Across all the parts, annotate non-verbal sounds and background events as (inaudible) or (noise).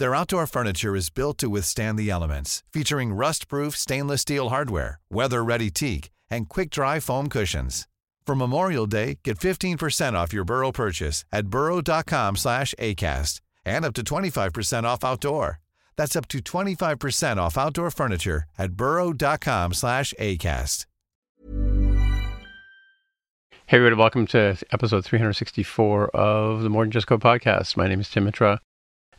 Their outdoor furniture is built to withstand the elements, featuring rust-proof stainless steel hardware, weather-ready teak, and quick-dry foam cushions. For Memorial Day, get 15% off your Burrow purchase at burrow.com slash ACAST and up to 25% off outdoor. That's up to 25% off outdoor furniture at burrow.com slash ACAST. Hey, everybody, welcome to episode 364 of the More Than Just Code podcast. My name is Tim Mitra.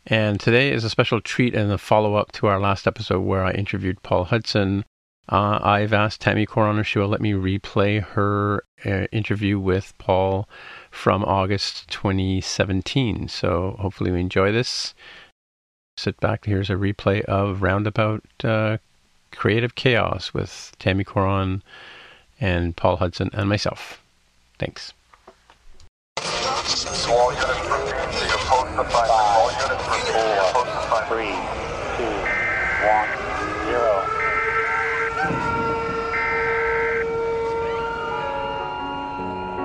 And today is a special treat and a follow up to our last episode where I interviewed Paul Hudson. Uh, I've asked Tammy Coron if she will let me replay her uh, interview with Paul from August 2017. So hopefully you enjoy this. Sit back. Here's a replay of Roundabout uh, Creative Chaos with Tammy Coron and Paul Hudson and myself. Thanks. Three, two, one, zero.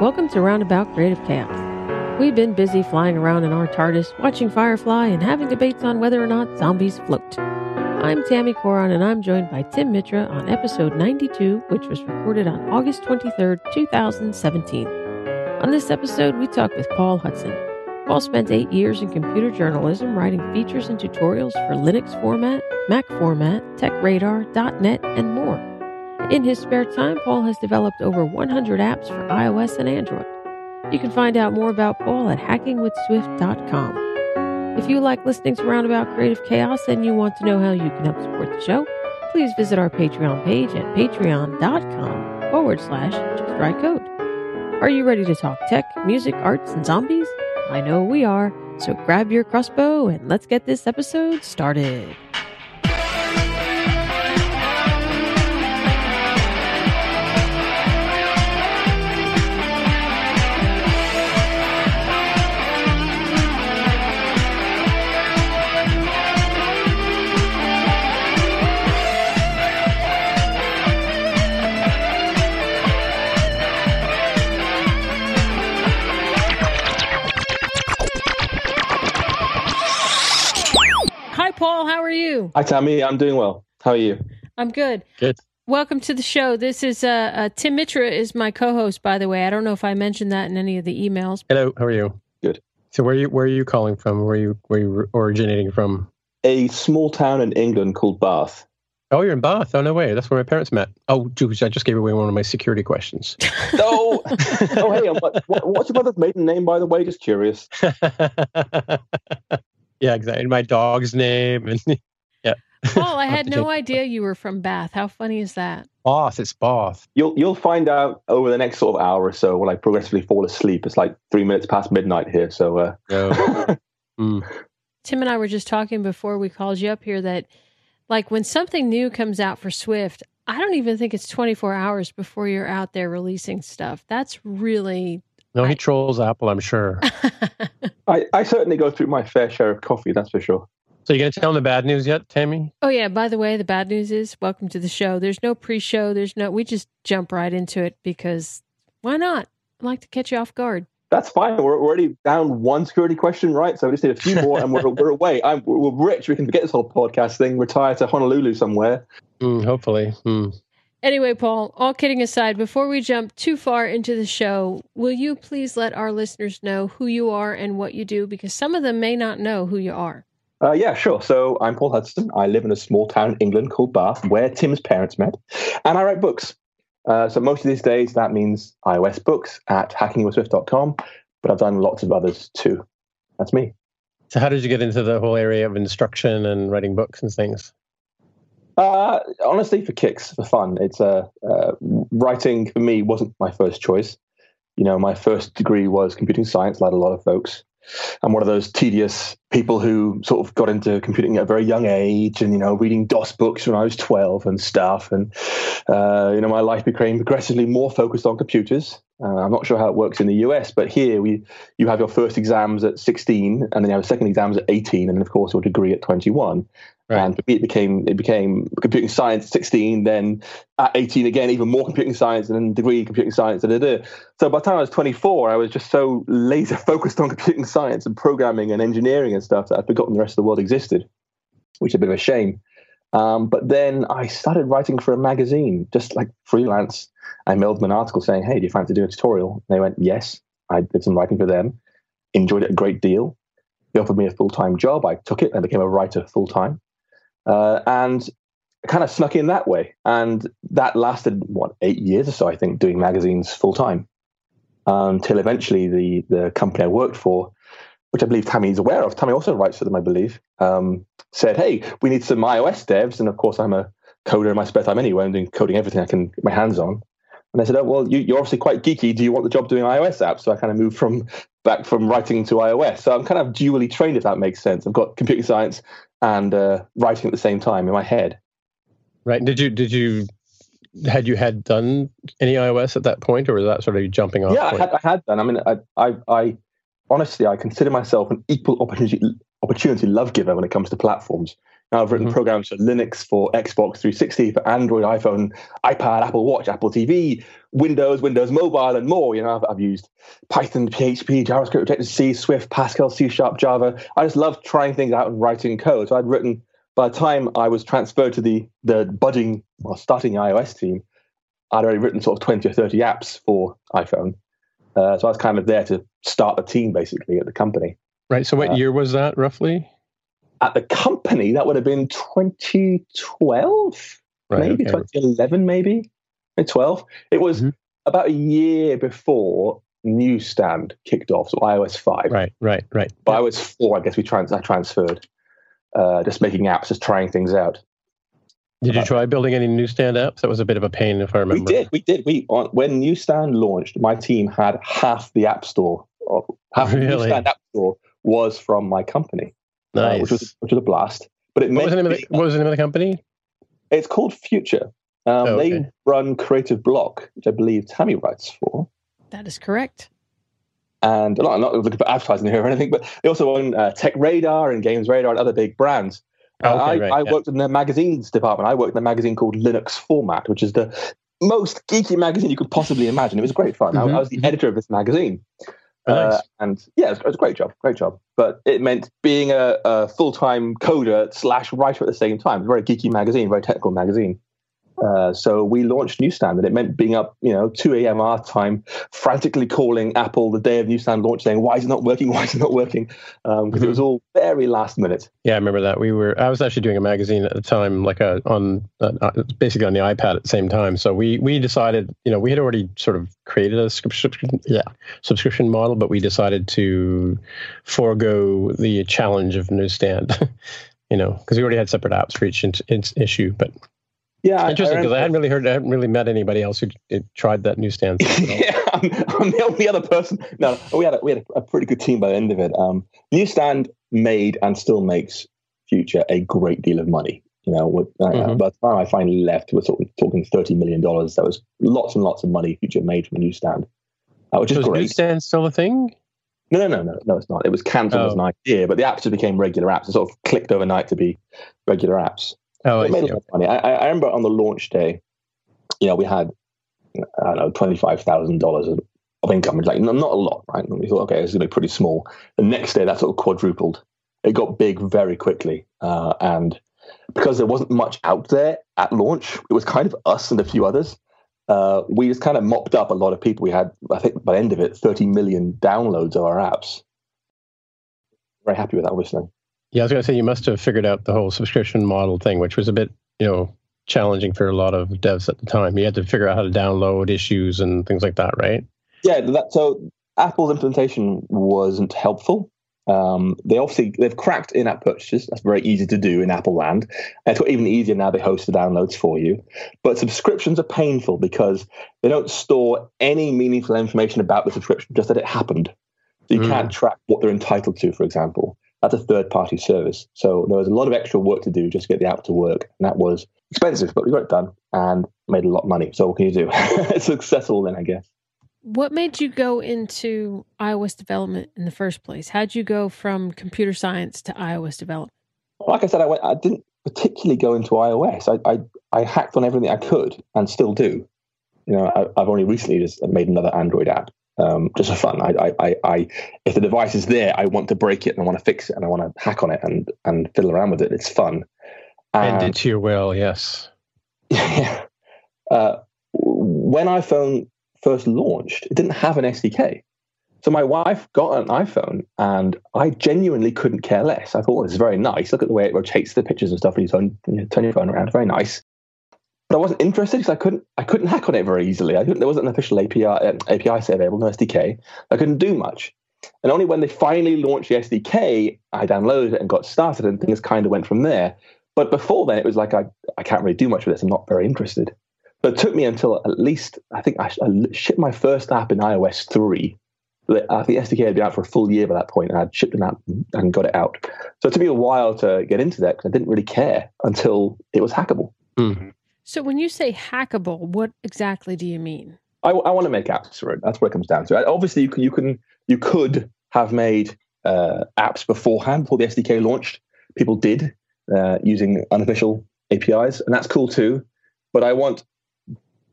Welcome to Roundabout Creative Chaos. We've been busy flying around in our TARDIS, watching Firefly, and having debates on whether or not zombies float. I'm Tammy Coron, and I'm joined by Tim Mitra on episode 92, which was recorded on August 23rd, 2017. On this episode, we talk with Paul Hudson. Paul spent eight years in computer journalism writing features and tutorials for Linux format, Mac format, TechRadar, .NET, and more. In his spare time, Paul has developed over 100 apps for iOS and Android. You can find out more about Paul at hackingwithswift.com. If you like listening to Roundabout Creative Chaos and you want to know how you can help support the show, please visit our Patreon page at patreon.com forward slash just write code. Are you ready to talk tech, music, arts, and zombies? I know we are. So grab your crossbow and let's get this episode started. Paul. How are you? Hi, Tammy. I'm doing well. How are you? I'm good. Good. Welcome to the show. This is uh, uh, Tim Mitra is my co-host, by the way. I don't know if I mentioned that in any of the emails. Hello, how are you? Good. So where are you where are you calling from? Where are you where are you originating from? A small town in England called Bath. Oh, you're in Bath. Oh no way. That's where my parents met. Oh, geez, I just gave away one of my security questions. (laughs) Oh, oh, hey, what, what's your mother's maiden name, by the way? Just curious. (laughs) yeah, exactly. My dog's name and (laughs) yeah. Paul, I (laughs) had no idea you were from Bath. How funny is that? Bath. It's Bath. You'll you'll find out over the next sort of hour or so when I progressively fall asleep. It's like three minutes past midnight here, so uh, No. (laughs) Mm. Tim and I were just talking before we called you up here that, like, when something new comes out for Swift, I don't even think it's 24 hours before you're out there releasing stuff. That's really. No, he I- trolls Apple. I'm sure. (laughs) I, I certainly go through my fair share of coffee. That's for sure. So you gonna tell him the bad news yet, Tammy? oh, yeah. By the way, the bad news is welcome to the show. There's no pre show. There's no. We just jump right into it because why not? I like to catch you off guard. That's fine. We're already down one security question, right? So we just need a few (laughs) more, and we're, we're away. I'm, we're rich. We can forget this whole podcast thing. Retire to Honolulu somewhere. Mm, hopefully. Mm. Anyway, Paul, all kidding aside, before we jump too far into the show, will you please let our listeners know who you are and what you do? Because some of them may not know who you are. Uh, yeah, sure. So I'm Paul Hudson. I live in a small town in England called Bath, where Tim's parents met, and I write books. Uh, so most of these days, that means iOS books at hackingwithswift.com, but I've done lots of others too. That's me. So how did you get into the whole area of instruction and writing books and things? Uh, honestly, for kicks, for fun. It's uh, uh, writing for me wasn't my first choice. You know, my first degree was computing science, like a lot of folks. I'm one of those tedious people who sort of got into computing at a very young age and, you know, reading DOS books when I was 12 and stuff. And, uh, you know, my life became progressively more focused on computers. Uh, I'm not sure how it works in the US, but here we you have your first exams at 16, and then you have second exams at 18, and of course your degree at 21. Right. And for me, it became it became computing science 16, then at 18 again, even more computing science, and then degree computing science. Da, da, da. So by the time I was 24, I was just so laser (laughs) focused on computing science and programming and engineering and stuff that I'd forgotten the rest of the world existed, which is a bit of a shame. Um, but then I started writing for a magazine, just like freelance. I mailed them an article saying, "Hey, do you fancy doing a tutorial?" And they went, "Yes." I did some writing for them, enjoyed it a great deal. They offered me a full time job. I took it and became a writer full time, uh, and kind of snuck in that way. And that lasted what eight years or so, I think, doing magazines full time, until eventually the the company I worked for which I believe Tammy is aware of. Tammy also writes for them, I believe. Um, said, "Hey, we need some iOS devs," and of course, I'm a coder in my spare time anyway. I'm doing coding everything I can get my hands on. And I said, "Oh, well, you, are obviously quite geeky. Do you want the job doing iOS apps?" So I kind of moved from back from writing to iOS. So I'm kind of dually trained, if that makes sense. I've got computer science and uh, writing at the same time in my head. Right. Did you did you had you had done any iOS at that point, or was that sort of jumping off? Yeah, I had, I had, done. I mean, I, I, I honestly, I consider myself an equal opportunity opportunity love giver when it comes to platforms. Now, I've written mm-hmm. programs for Linux, for Xbox 360, for Android, iPhone, iPad, Apple Watch, Apple TV, Windows, Windows Mobile, and more. You know, I've, I've used Python, PHP, JavaScript, Objective C, Swift, Pascal, C Sharp, Java. I just love trying things out and writing code. So I'd written by the time I was transferred to the the budding, well, starting iOS team, I'd already written sort of 20 or 30 apps for iPhone. Uh, so I was kind of there to start the team basically at the company. Right. So what uh, year was that roughly? At the company, that would have been 2012, right, maybe okay. 2011, maybe 12. It was mm-hmm. about a year before Newsstand kicked off, so iOS 5. Right, right, right. By iOS 4, I guess we trans- I transferred, uh, just making apps, just trying things out. Did you try building any newsstand apps? That was a bit of a pain, if I remember. We did. We did. We on, when newsstand launched, my team had half the app store. Half (laughs) really? the newsstand app store was from my company, nice. uh, which was which was a blast. But it what was, the name of the, what was the name of the company? It's called Future. Um, oh, okay. They run Creative Block, which I believe Tammy writes for. That is correct. And I'm not looking for advertising here or anything, but they also own uh, Tech Radar and Games Radar and other big brands. Uh, okay, I, right, I yeah. worked in the magazines department. I worked in a magazine called Linux Format, which is the most geeky magazine you could possibly imagine. It was great fun. Mm-hmm. I, I, was the mm-hmm. editor of this magazine. Nice. Uh, and yeah, it was, it was, a great job, great job. But it meant being a, a full time coder slash writer at the same time. Very geeky magazine, very technical magazine. Uh, so we launched Newsstand, and it meant being up, you know, 2 a.m. our time, frantically calling Apple the day of Newsstand launch, saying, "Why is it not working? Why is it not working?" Because um, mm-hmm. it was all very last minute. Yeah, I remember that. We were. I was actually doing a magazine at the time, like a on uh, uh basically on the iPad at the same time. So we we decided, you know, we had already sort of created a subscription, yeah, subscription model, but we decided to forego the challenge of Newsstand. (laughs) you know, because we already had separate apps for each in, in, issue, but yeah, interesting because I, I, hadn't really heard, I hadn't really met anybody else who tried that newsstand. (laughs) yeah, I'm, I'm, the only other person. No, we had a, we had a, pretty good team by the end of it. Um, newsstand made and still makes Future a great deal of money. You know, with, uh, mm-hmm. by the time I finally left, we're talking, talking thirty million dollars. That was lots and lots of money Future made from a Newsstand, uh, which is great. Newsstand still a thing? No, no, no, no, no. It's not. It was cancelled oh. as an idea, but the apps just became regular apps. It sort of clicked overnight to be regular apps. Oh, I, made money. I, I remember on the launch day, you know, we had I don't know twenty five thousand dollars of income. It's like not, not a lot, right? And we thought, okay, this is going to be pretty small. The next day, that sort of quadrupled. It got big very quickly, uh, and because there wasn't much out there at launch, it was kind of us and a few others. Uh, we just kind of mopped up a lot of people. We had, I think, by the end of it, 30 million downloads of our apps. Very happy with that, obviously. Yeah, I was going to say you must have figured out the whole subscription model thing, which was a bit, you know, challenging for a lot of devs at the time. You had to figure out how to download issues and things like that, right? Yeah. That, so Apple's implementation wasn't helpful. Um, they obviously they've cracked in-app purchases. That's very easy to do in Apple land. It's even easier now. They host the downloads for you, but subscriptions are painful because they don't store any meaningful information about the subscription, just that it happened. So you mm. can't track what they're entitled to, for example. That's a third-party service. So there was a lot of extra work to do just to get the app to work, and that was expensive, but we got it done and made a lot of money. So what can you do? (laughs) it's successful then, I guess. What made you go into iOS development in the first place? How'd you go from computer science to iOS development? Like I said, I, went, I didn't particularly go into iOS. I, I, I, hacked on everything I could and still do. You know, I, have only recently just made another Android app um, just for fun. I, I, I, if the device is there, I want to break it and I want to fix it and I want to hack on it and, and fiddle around with it. It's fun. And, and to your will, yes. (laughs) Yeah. Uh, when iPhone first launched, it didn't have an SDK. So my wife got an iPhone, and I genuinely couldn't care less. I thought, well, this is very nice. Look at the way it rotates the pictures and stuff. You turn, you turn your phone around, very nice. But I wasn't interested because I couldn't. I couldn't hack on it very easily. I couldn't, there wasn't an official API uh, API set available, no SDK. I couldn't do much. And only when they finally launched the SDK, I downloaded it and got started, and things kind of went from there. But before then, it was like I, I can't really do much with this. I'm not very interested. But it took me until at least I think I, I shipped my first app in iOS three. I think SDK had been out for a full year by that point, and I'd shipped an app and got it out. So it took me a while to get into that because I didn't really care until it was hackable. Mm-hmm. So when you say hackable, what exactly do you mean? I, I want to make apps for it. That's what it comes down to. Obviously, you can you can you could have made uh, apps beforehand before the SDK launched. People did uh, using unofficial APIs, and that's cool too. But I want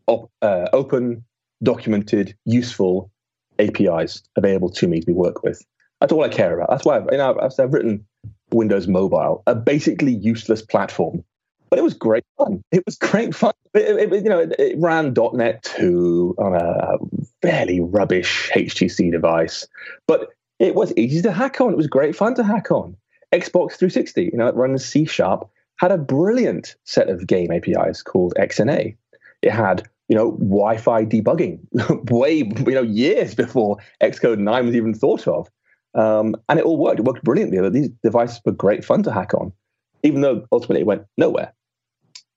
op, uh, open, documented, useful APIs available to me to work with. That's all I care about. That's why I've, you know, I've, I've written Windows Mobile, a basically useless platform, but it was great fun. It was great fun. It, it, you know, it, it ran .NET 2 on a fairly rubbish HTC device, but it was easy to hack on. It was great fun to hack on. Xbox 360, you know, it runs C Sharp, had a brilliant set of game APIs called XNA. It had you know, Wi-Fi debugging (laughs) way, you know, years before Xcode 9 was even thought of. Um, and it all worked. It worked brilliantly. These devices were great fun to hack on, even though ultimately it went nowhere.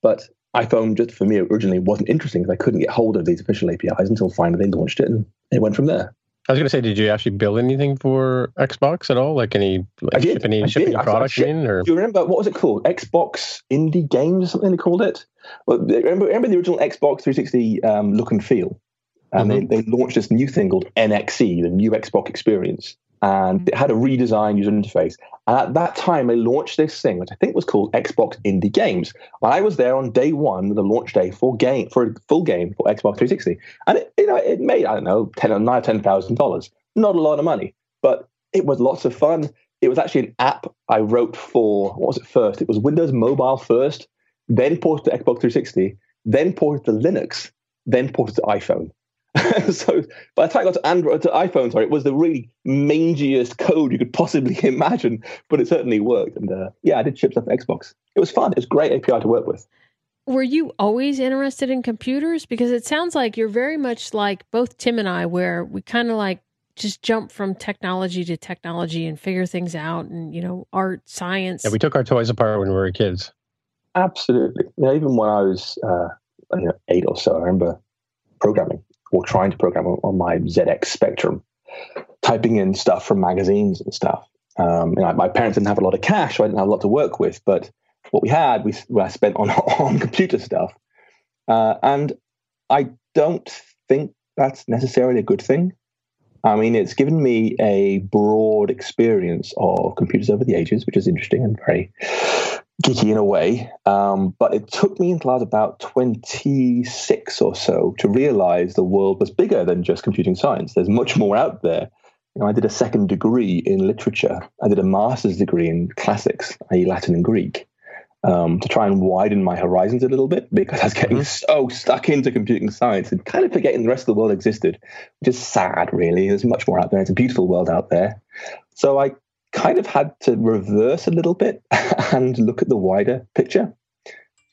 But iPhone, just for me, originally wasn't interesting because I couldn't get hold of these official APIs until finally they launched it and it went from there. I was going to say, did you actually build anything for Xbox at all? Like any, like I did. any, I ship any products in? Or? Do you remember, what was it called? Xbox Indie Games or something they called it? Well, remember, remember the original Xbox 360 um, look and feel? And mm-hmm. they, they launched this new thing called NXE, the new Xbox experience and it had a redesigned user interface. And at that time, they launched this thing, which I think was called Xbox Indie Games. I was there on day one, the launch day for game for a full game for Xbox 360, and it, you know it made I don't know ten or nine ten thousand dollars. Not a lot of money, but it was lots of fun. It was actually an app I wrote for what was it first? It was Windows Mobile first, then ported to Xbox 360, then ported to Linux, then ported to iPhone. (laughs) so by the time I got to Android to iPhone, sorry, it was the really mangiest code you could possibly (laughs) imagine, but it certainly worked. And uh, yeah, I did ship stuff for Xbox. It was fun. It was great API to work with. Were you always interested in computers? Because it sounds like you're very much like both Tim and I, where we kind of like just jump from technology to technology and figure things out, and you know, art, science. Yeah, we took our toys apart when we were kids. Absolutely. You know, even when I was uh, you know, eight or so, I remember programming or trying to program on, my ZX Spectrum, typing in stuff from magazines and stuff. Um, you know, my parents didn't have a lot of cash, so I didn't have a lot to work with. But what we had, we, I spent on (laughs) on computer stuff, uh, and I don't think that's necessarily a good thing. I mean, it's given me a broad experience of computers over the ages, which is interesting and very geeky in a way. Um, but it took me until I was about 26 or so to realize the world was bigger than just computing science. There's much more out there. You know, I did a second degree in literature. I did a master's degree in classics, i.e., Latin and Greek, um, to try and widen my horizons a little bit because I was getting mm-hmm. so stuck into computing science and kind of forgetting the rest of the world existed, which is sad, really. There's much more out there. It's a beautiful world out there. So I kind of had to reverse a little bit (laughs) and look at the wider picture.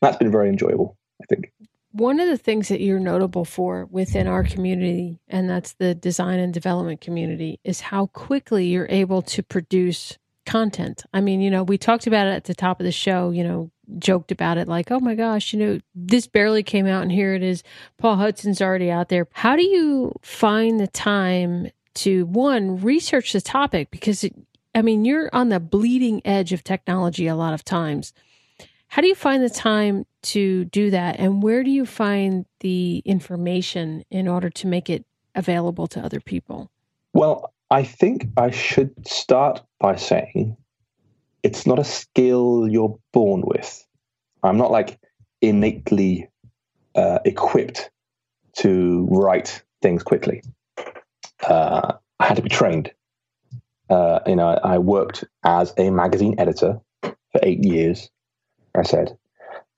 That's been very enjoyable, I think. One of the things that you're notable for within our community, and that's the design and development community, is how quickly you're able to produce content. I mean, you know, we talked about it at the top of the show, you know, joked about it like, oh my gosh, you know, this barely came out and here it is. Paul Hudson's already out there. How do you find the time to, one, research the topic? Because, it, I mean, you're on the bleeding edge of technology a lot of times. How do you find the time to do that? And where do you find the information in order to make it available to other people? Well, I think I should start by saying it's not a skill you're born with. I'm not like innately uh, equipped to write things quickly. Uh, I had to be trained. Uh, you know, I worked as a magazine editor for eight years. I said,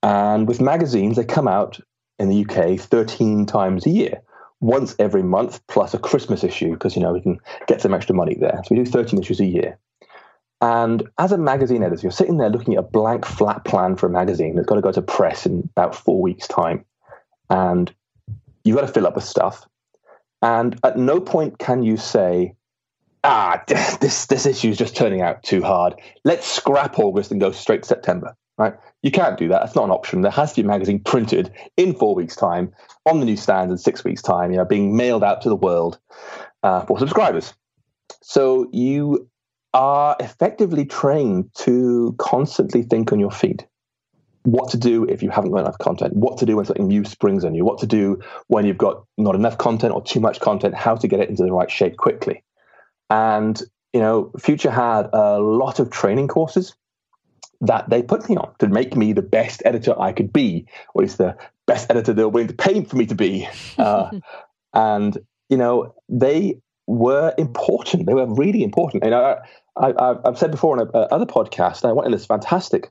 and with magazines, they come out in the UK 13 times a year once every month plus a Christmas issue because you know we can get some extra money there. So we do 13 issues a year. And as a magazine editor, you're sitting there looking at a blank, flat plan for a magazine that's got to go to press in about four weeks' time. And you've got to fill up with stuff. And at no point can you say, ah, (laughs) this, this issue is just turning out too hard. Let's scrap August and go straight to September right? You can't do that. That's not an option. There has to be a magazine printed in four weeks' time on the newsstand in six weeks' time, you know, being mailed out to the world uh, for subscribers. So you are effectively trained to constantly think on your feet. What to do if you haven't got enough content, what to do when something new springs on you, what to do when you've got not enough content or too much content, how to get it into the right shape quickly. And, you know, Future had a lot of training courses that they put me on to make me the best editor I could be, or at least the best editor they were willing to pay for me to be. (laughs) Uh, and you know, they were important. They were really important. And I, I, have said before on a, a other podcast, I went in this fantastic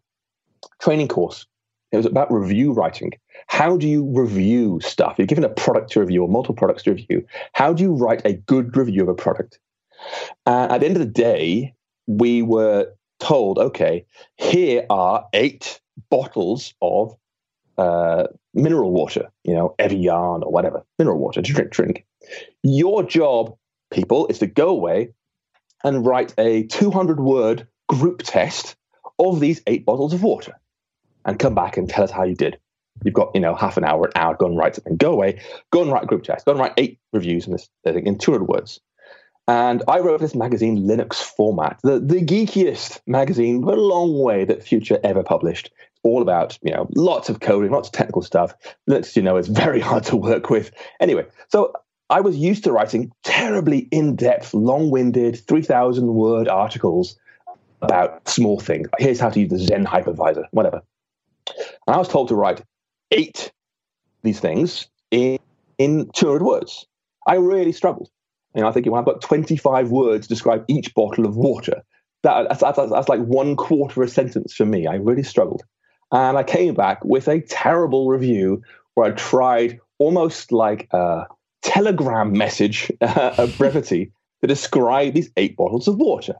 training course. It was about review writing. How do you review stuff? You're given a product to review or multiple products to review. How do you write a good review of a product? At the end of the day, we were told, okay, here are eight bottles of uh, mineral water, you know, Evian or whatever, mineral water to drink, drink. Your job, people, is to go away and write a 200 word group test of these eight bottles of water and come back and tell us how you did. You've got, you know, half an hour, an hour, go and write something. Go away, go and write a group test, go and write eight reviews in this in 200 words. And I wrote this magazine Linux format, the, the geekiest magazine, but a long way that Future ever published. All about, you know, lots of coding, lots of technical stuff. Linux, you know, is very (laughs) hard to work with. Anyway, so I was used to writing terribly in-depth, long-winded, 3,000 word articles about small things. Here's how to use the Xen hypervisor, whatever. And I was told to write eight these things in, in 200 words. I really struggled. You know, I think I've got 25 words to describe each bottle of water. That, that's, that's, that's like one quarter of a sentence for me. I really struggled. And I came back with a terrible review where I tried almost like a telegram message, (laughs) a brevity, to describe these eight bottles of water.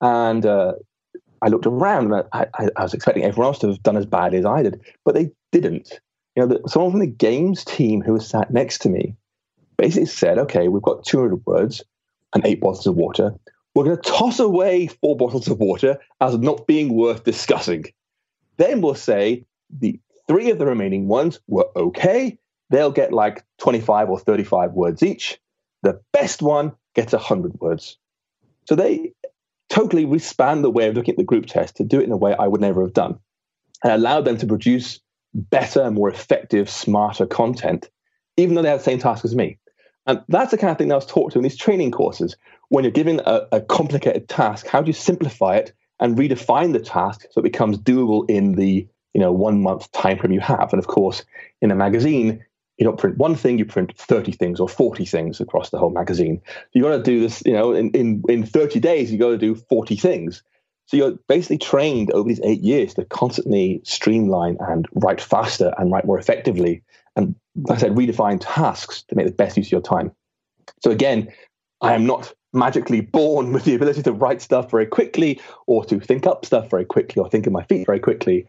And uh, I looked around and I, I, I, was expecting everyone else to have done as badly as I did, but they didn't. You know, the, someone from the games team who was sat next to me basically said, okay, we've got 200 words and eight bottles of water. We're going to toss away four bottles of water as not being worth discussing. Then we'll say the three of the remaining ones were okay. They'll get like 25 or 35 words each. The best one gets 100 words. So they totally respanned the way of looking at the group test to do it in a way I would never have done and allowed them to produce better, more effective, smarter content, even though they had the same task as me. And that's the kind of thing that I was taught to in these training courses. When you're given a, a complicated task, how do you simplify it and redefine the task so it becomes doable in the you know one month time frame you have? And of course, in a magazine, you don't print one thing, you print 30 things or 40 things across the whole magazine. You got to do this, you know, in, in, in 30 days, you got to do 40 things. So you're basically trained over these eight years to constantly streamline and write faster and write more effectively and like I said, redefine tasks to make the best use of your time. So again, I am not magically born (laughs) with the ability to write stuff very quickly or to think up stuff very quickly or think in my feet very quickly.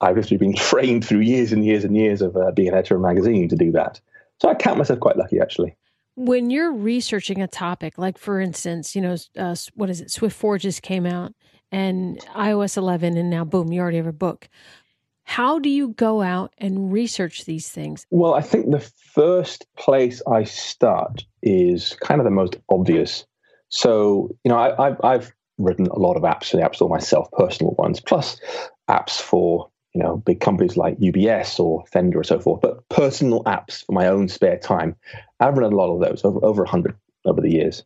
I've literally been (laughs) trained through years and years and years of uh, being an editor of a magazine to do that. So I count myself quite lucky, actually. When you're researching a topic, like for instance, you know, uh, what is it? Swift Forges came out and iOS 11, and now boom, you already have a book. How do you go out and research these things? Well, I think the first place I start is kind of the most obvious. So, you know, I, have written a lot of apps for the App Store myself, personal ones, plus apps for you know big companies like UBS or Fender or so forth. But personal apps for my own spare time, I've written a lot of those over over hundred over the years,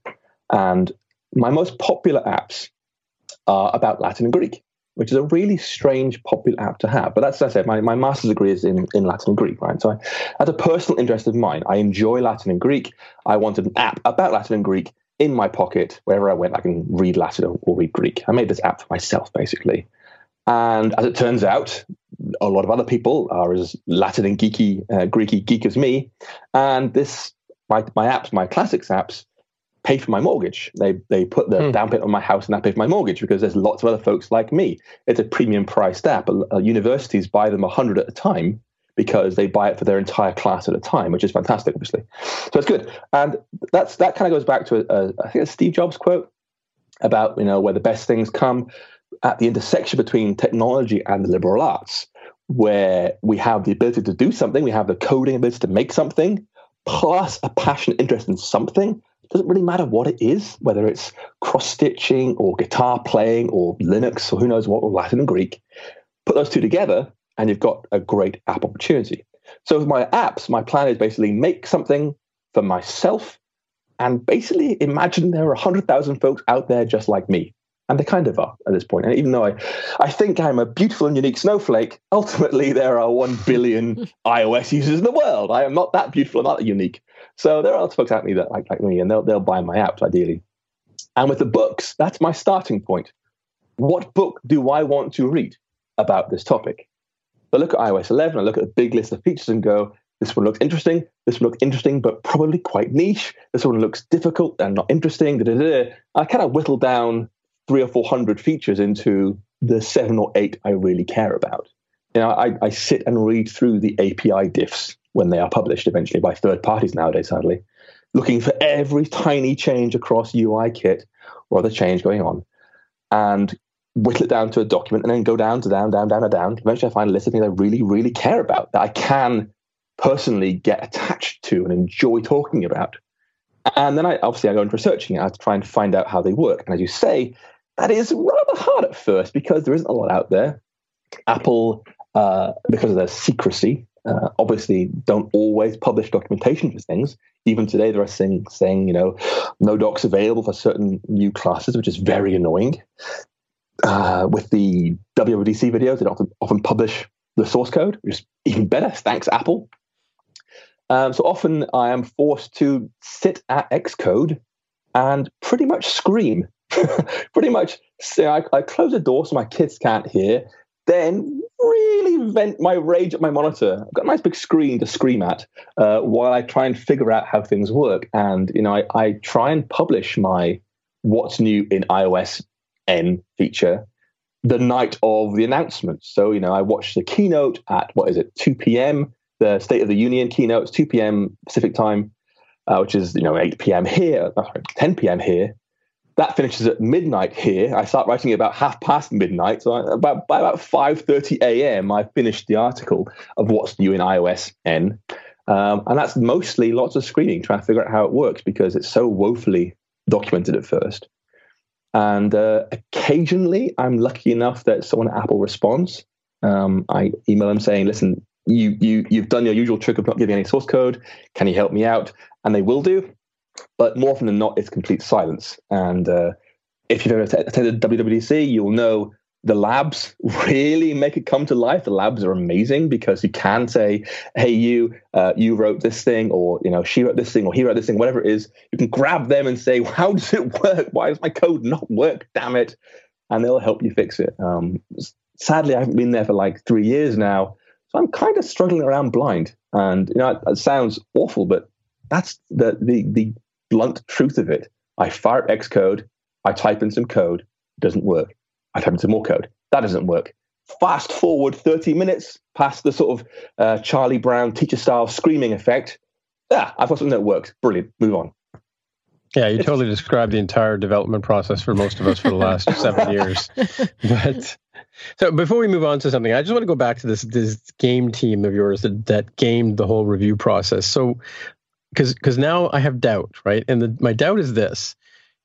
and my most popular apps are about Latin and Greek, which is a really strange popular app to have. But that's as I said, my, my master's degree is in, in Latin and Greek, right? So I, as a personal interest of mine, I enjoy Latin and Greek. I wanted an app about Latin and Greek in my pocket wherever I went. I can read Latin or, or read Greek. I made this app for myself, basically. And as it turns out, a lot of other people are as Latin and geeky, uh, Greeky geek as me. And this, my, my apps, my classics apps, pay for my mortgage. They they put the hmm. down payment on my house and that pays for my mortgage because there's lots of other folks like me. It's a premium priced app. Uh, universities buy them a hundred at a time because they buy it for their entire class at a time, which is fantastic, obviously. So it's good. And that's that kind of goes back to a, a I think a Steve Jobs quote about you know where the best things come at the intersection between technology and the liberal arts, where we have the ability to do something, we have the coding ability to make something, plus a passionate interest in something. It doesn't really matter what it is, whether it's cross stitching or guitar playing or Linux or who knows what, or Latin and Greek. Put those two together, and you've got a great app opportunity. So with my apps, my plan is basically make something for myself and basically imagine there are 100,000 folks out there just like me and they kind of are at this point. And even though I, I think I'm a beautiful and unique snowflake, ultimately there are one billion (laughs) iOS users in the world. I am not that beautiful, I'm not that unique. So there are of folks out there that like, like me, and they'll they'll buy my apps ideally. And with the books, that's my starting point. What book do I want to read about this topic? I look at iOS 11, I look at a big list of features and go, this one looks interesting. This one looks interesting, but probably quite niche. This one looks difficult and not interesting. Da, da, da. I kind of whittle down three or four hundred features into the seven or eight I really care about. You know, I, I sit and read through the API diffs when they are published eventually by third parties nowadays, sadly, looking for every tiny change across UIKit or other change going on, and whittle it down to a document, and then go down to down, down, down, and down. Eventually, I find a list of things I really, really care about that I can personally get attached to and enjoy talking about. And then I obviously I go into researching it. I have to try and find out how they work. And as you say, that is rather hard at first because there isn't a lot out there. Apple, uh, because of their secrecy, uh, obviously don't always publish documentation for things. Even today, there are things saying, you know, no docs available for certain new classes, which is very annoying. Uh, with the WWDC videos, they often, often publish the source code, which is even better. Thanks, Apple. Um, so often I am forced to sit at Xcode and pretty much scream (laughs) pretty much say I, I close the door so my kids can't hear, then really vent my rage at my monitor. I've got a nice big screen to scream at uh, while I try and figure out how things work. And you know, I, I try and publish my what's new in iOS N feature the night of the announcement. So you know, I watch the keynote at what is it, 2 p.m. The State of the Union keynote, it's 2 p.m. Pacific time, uh, which is you know 8 p.m. here, sorry, 10 p.m. here that finishes at midnight here. I start writing about half past midnight. So I, about by about five thirty a.m., I finished the article of what's new in iOS N, um, and that's mostly lots of screening, trying to figure out how it works because it's so woefully documented at first. And uh, occasionally, I'm lucky enough that someone at Apple responds. Um, I email them saying, "Listen, you you you've done your usual trick of not giving any source code. Can you help me out?" And they will do. But more often than not, it's complete silence. And uh, if you've ever attended WWDC, you'll know the labs (laughs) really make it come to life. The labs are amazing because you can say, "Hey, you, uh, you wrote this thing," or you know, she wrote this thing, or he wrote this thing, whatever it is. You can grab them and say, "How does it work? Why does my code not work? Damn it!" And they'll help you fix it. Um, sadly, I haven't been there for like three years now, so I'm kind of struggling around blind. And you know, it, it sounds awful, but that's the the the blunt truth of it. I fire up Xcode, I type in some code, it doesn't work. I type in some more code, that doesn't work. fast forward 30 minutes past the sort of uh, Charlie Brown teacher style screaming effect. Yeah, I've got something that works. Brilliant. Move on. Yeah, you totally described the entire development process for most of us for the last (laughs) seven years. But so before we move on to something, I just want to go back to this this game team of yours that that gamed the whole review process. So because because now I have doubt, right? And the, my doubt is this: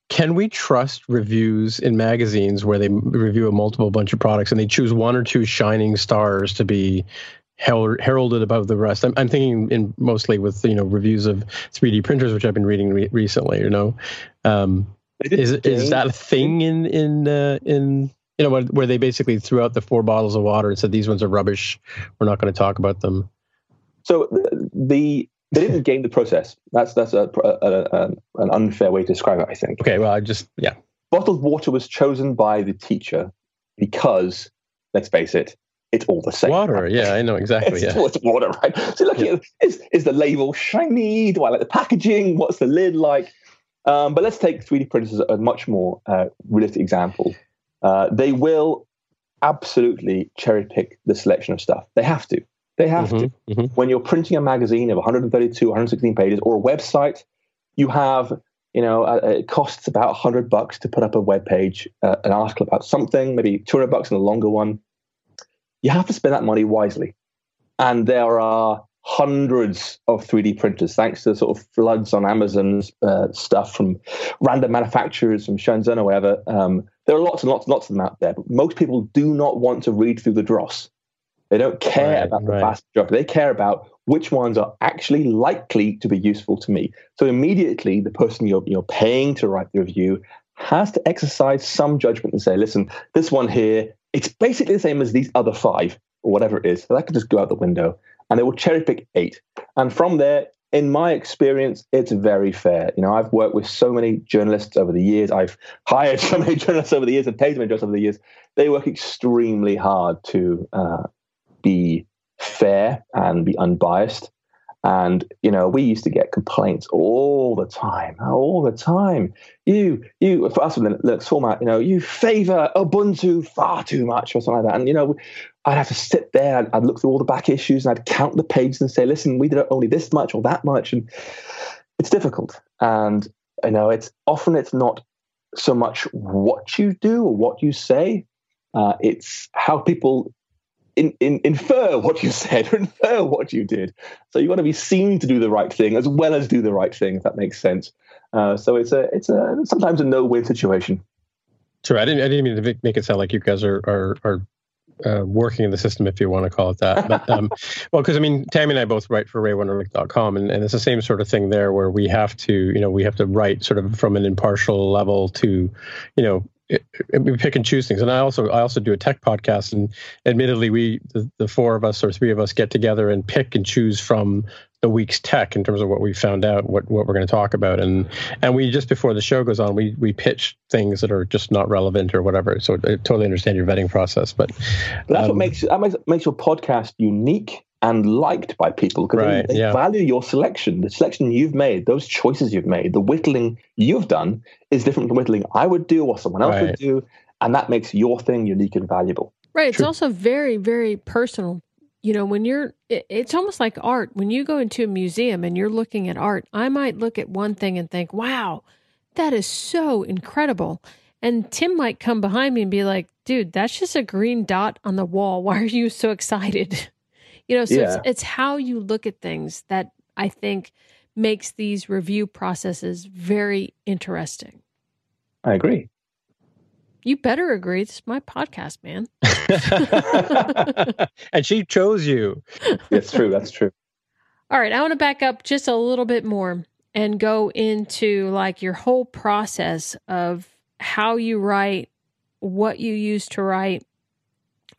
Can we trust reviews in magazines where they review a multiple bunch of products and they choose one or two shining stars to be heralded above the rest. I'm, I'm thinking in mostly with you know reviews of 3D printers, which I've been reading re- recently. You know, um, is is that a thing in in uh, in you know where, where they basically threw out the four bottles of water and said these ones are rubbish. We're not going to talk about them. So the they didn't game the process. That's that's a, a, a, an unfair way to describe it. I think. Okay. Well, I just yeah. Bottled water was chosen by the teacher because, let's face it, it's all the same. Water, right? yeah, I know exactly. (laughs) it's, yeah, it's water, right? So look, yeah. is is the label shiny? Do I like the packaging? What's the lid like? Um, but let's take 3D printers as a much more uh, realistic example. Uh, they will absolutely cherry pick the selection of stuff. They have to. They have mm-hmm, to. Mm-hmm. When you're printing a magazine of 132, 116 pages, or a website, you have you know, uh, it costs about 100 bucks to put up a web page, uh, an article about something, maybe 200 bucks in a longer one you have to spend that money wisely. And there are hundreds of 3D printers, thanks to sort of floods on Amazon's uh, stuff from random manufacturers from Shenzhen or wherever. Um, there are lots and lots and lots of them out there, but most people do not want to read through the dross. They don't care right, about the right. vast majority. They care about which ones are actually likely to be useful to me. So immediately, the person you're, you're paying to write the review has to exercise some judgment and say, listen, this one here it's basically the same as these other five or whatever it is. So that could just go out the window and they will cherry pick eight. And from there, in my experience, it's very fair. You know, I've worked with so many journalists over the years. I've hired (laughs) so many journalists over the years and paid so many journalists over the years. They work extremely hard to uh, be fair and be unbiased. And, you know, we used to get complaints all the time, all the time. You, you, for us with the Linux format, you know, you favor Ubuntu far too much or something like that. And, you know, I'd have to sit there, I'd, I'd look through all the back issues and I'd count the pages and say, listen, we did only this much or that much. And it's difficult. And, you know, it's often it's not so much what you do or what you say, uh, it's how people in, in, infer what you (laughs) said or infer what you did. So you want to be seen to do the right thing as well as do the right thing, if that makes sense. Uh, so it's a it's a sometimes a no win situation. Sure, I didn't I didn't mean to make it sound like you guys are are, are uh, working in the system, if you want to call it that. But um, (laughs) well, because I mean, Tammy and I both write for RayWenderlich.com, and, and it's the same sort of thing there, where we have to, you know, we have to write sort of from an impartial level to, you know, it, it, we pick and choose things. And I also I also do a tech podcast, and admittedly, we the, the four of us or three of us get together and pick and choose from the week's tech in terms of what we found out, what what we're going to talk about, and and we just before the show goes on, we we pitch things that are just not relevant or whatever. So I totally understand your vetting process, but, but that's um, what makes that makes, makes your podcast unique and liked by people because right, they, they yeah. value your selection, the selection you've made, those choices you've made, the whittling you've done is different from whittling I would do or someone else right. would do, and that makes your thing unique and valuable. Right. It's also very, very personal. You know, when you're, it's almost like art. When you go into a museum and you're looking at art, I might look at one thing and think, wow, that is so incredible. And Tim might come behind me and be like, dude, that's just a green dot on the wall. (laughs) Why are you so excited? (laughs) You know, so yeah. it's, it's how you look at things that I think makes these review processes very interesting. I agree. You better agree. This is my podcast, man. (laughs) (laughs) and she chose you. That's true. That's true. All right. I want to back up just a little bit more and go into like your whole process of how you write, what you use to write,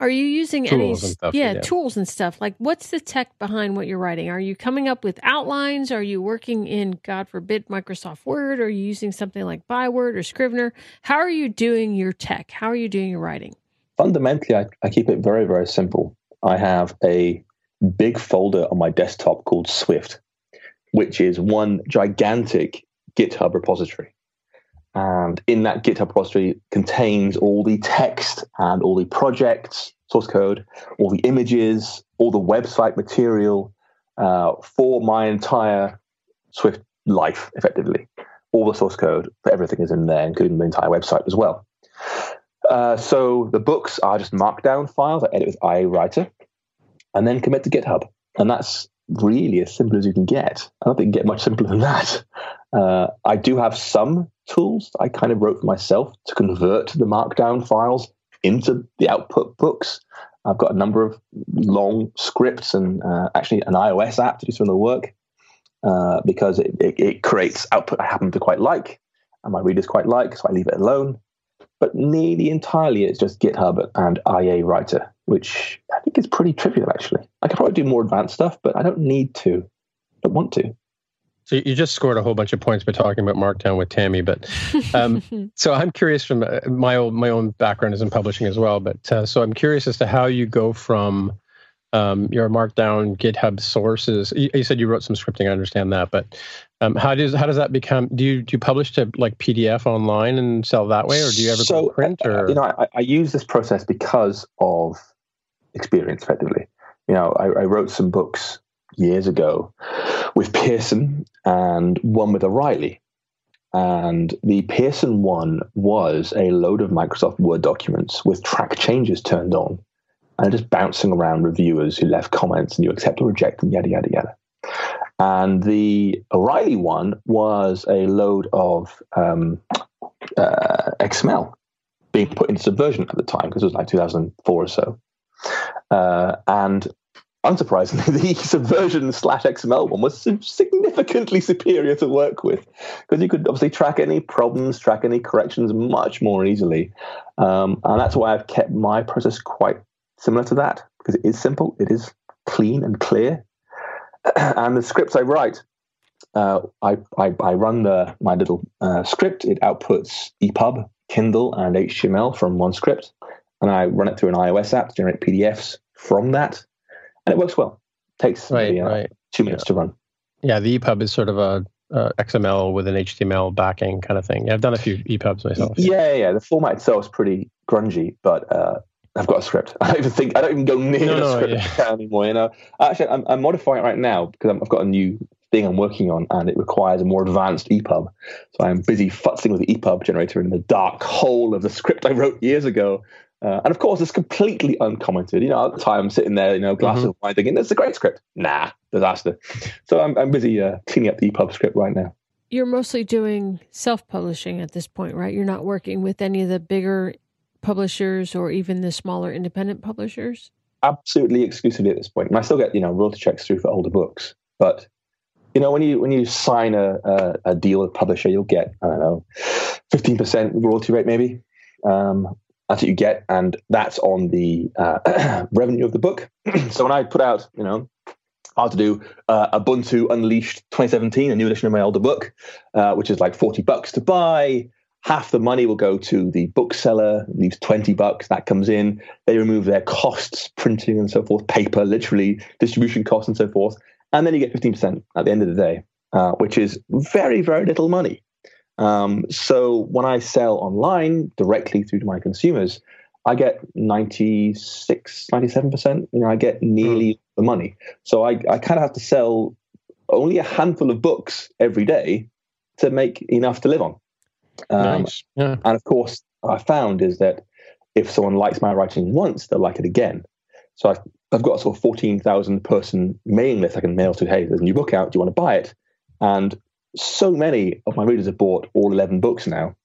are you using tools any stuff, yeah, yeah, tools and stuff? Like what's the tech behind what you're writing? Are you coming up with outlines? Are you working in God forbid Microsoft Word? Are you using something like Byword or Scrivener? How are you doing your tech? How are you doing your writing? Fundamentally, I, I keep it very, very simple. I have a big folder on my desktop called Swift, which is one gigantic GitHub repository. And in that GitHub repository contains all the text and all the projects, source code, all the images, all the website material uh, for my entire Swift life, effectively. All the source code for everything is in there, including the entire website as well. Uh, so the books are just markdown files I edit with IA Writer and then commit to GitHub. And that's really as simple as you can get. I don't think you can get much simpler than that. Uh, I do have some tools I kind of wrote for myself to convert the markdown files into the output books. I've got a number of long scripts and uh, actually an iOS app to do some of the work uh, because it, it, it, creates output I happen to quite like and my readers quite like, so I leave it alone. But nearly entirely it's just GitHub and IA Writer, which I think is pretty trivial actually. I could probably do more advanced stuff, but I don't need to. I don't want to. So you just scored a whole bunch of points by talking about Markdown with Tammy, but um, (laughs) so I'm curious from uh, my own my own background is in publishing as well. But uh, so I'm curious as to how you go from um, your Markdown GitHub sources. You, you, said you wrote some scripting. I understand that, but um, how does how does that become? Do you do you publish to like PDF online and sell that way, or do you ever so, print? Uh, or you know, I, I, use this process because of experience, effectively. You know, I, I wrote some books years ago with Pearson and one with O'Reilly. And the Pearson one was a load of Microsoft Word documents with track changes turned on and just bouncing around reviewers who left comments and you accept or reject them, yada, yada, yada. And the O'Reilly one was a load of um, uh, XML being put into Subversion at the time because it was like 2004 or so. Uh, and unsurprisingly, (laughs) the Subversion slash XML one was significantly superior to work with because you could obviously track any problems, track any corrections much more easily. Um, and that's why I've kept my process quite similar to that because it is simple, it is clean and clear. (clears throat) and the scripts I write, uh, I, I, I, run the, my little uh, script. It outputs EPUB, Kindle, and HTML from one script. And I run it through an iOS app to generate PDFs from that and it works well. It takes right, maybe, uh, right. two minutes yeah. to run. Yeah, the EPUB is sort of a uh, XML with an HTML backing kind of thing. Yeah, I've done a few EPUBs myself. Yeah, yeah. The format itself is pretty grungy, but uh, I've got a script. (laughs) I don't even think I don't even go near no, the no, script yeah. (laughs) anymore. You know, actually, I'm, I'm modifying it right now because i have got a new thing I'm working on, and it requires a more advanced EPUB. So I'm busy futzing with the EPUB generator in the dark hole of the script I wrote years ago, uh, and of course, it's completely uncommented. You know, at the time, I'm sitting there, you know, glass mm-hmm. of wine, thinking, "It's a great script." Nah, disaster. So I'm, I'm busy uh, cleaning up the EPUB script right now. You're mostly doing self-publishing at this point, right? You're not working with any of the bigger publishers or even the smaller independent publishers. Absolutely, exclusively at this point. And I still get, you know, royalty checks through for older books, but you know, when you when you sign a, a, a deal with a publisher, you'll get I don't know, fifteen percent royalty rate maybe. Um, that's what you get, and that's on the uh, (clears throat) revenue of the book. (clears throat) so when I put out, you know, had to do uh, Ubuntu Unleashed 2017, a new edition of my older book, uh, which is like 40 bucks to buy. Half the money will go to the bookseller, leaves 20 bucks. That comes in. They remove their costs, printing and so forth, paper, literally distribution costs and so forth. And then you get 15% at the end of the day, uh, which is very, very little money. Um, so when I sell online directly through to my consumers, I get 96, 97%. You know, I get nearly mm. the money. So I, I kind of have to sell only a handful of books every day to make enough to live on. Um, nice. yeah. And of course, I found is that if someone likes my writing once, they'll like it again. So I've, I've got a sort of 14,000 person mailing list I can mail to, hey, there's a new book out. Do you want to buy it? And so many of my readers have bought all 11 books now.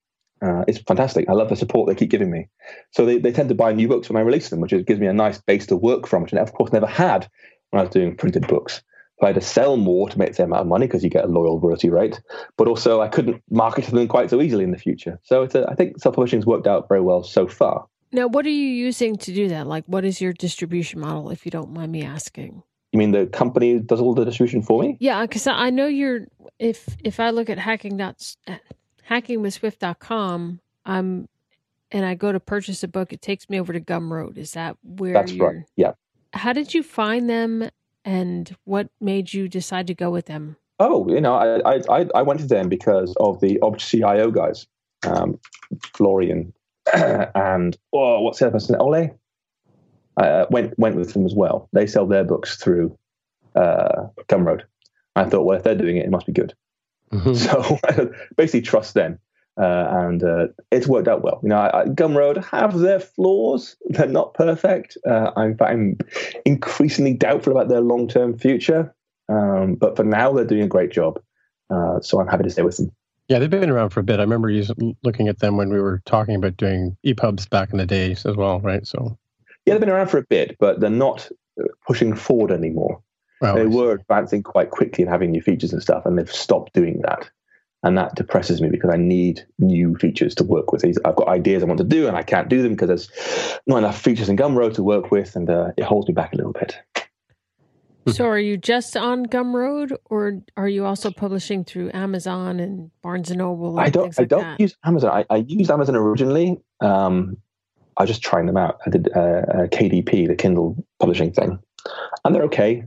Uh, it's fantastic. I love the support they keep giving me. So they, they tend to buy new books when I release them, which gives me a nice base to work from, which I, of course, never had when I was doing printed books. So I had to sell more to make the amount of money because you get a loyal royalty rate. But also, I couldn't market to them quite so easily in the future. So it's a, I think self publishing has worked out very well so far. Now, what are you using to do that? Like, what is your distribution model, if you don't mind me asking? You mean the company does all the distribution for me? Yeah, because I know you're. If if I look at hacking dot hackingwithswift.com, I'm and I go to purchase a book, it takes me over to Gumroad. Is that where? That's you're, right. Yeah. How did you find them, and what made you decide to go with them? Oh, you know, I I I went to them because of the objc.io guys. um, Florian, (clears throat) and oh, what's the other person? Ole. Uh, went went with them as well. They sell their books through uh, Gumroad. I thought, well, if they're doing it, it must be good. Mm-hmm. (laughs) So (laughs) basically, trust them. Uh, and uh, it's worked out well. You know, I, I, Gumroad have their flaws; they're not perfect. Uh, I'm, I'm increasingly doubtful about their long-term future, um, but for now, they're doing a great job. Uh, so I'm happy to stay with them. Yeah, they've been around for a bit. I remember using, looking at them when we were talking about doing EPUBs back in the days as well, right? So yeah, they've been around for a bit, but they're not pushing forward anymore. Well, they were advancing quite quickly and having new features and stuff, and they've stopped doing that and that depresses me because I need new features to work with. I've got ideas I want to do, and I can't do them because there's not enough features in Gumroad to work with, and uh, it holds me back a little bit. So, are you just on Gumroad, or are you also publishing through Amazon and Barnes and Noble? And I don't. Like I don't that? use Amazon. I, I used Amazon originally. Um, I just trying them out. I did uh, uh, KDP, the Kindle publishing thing, and they're okay.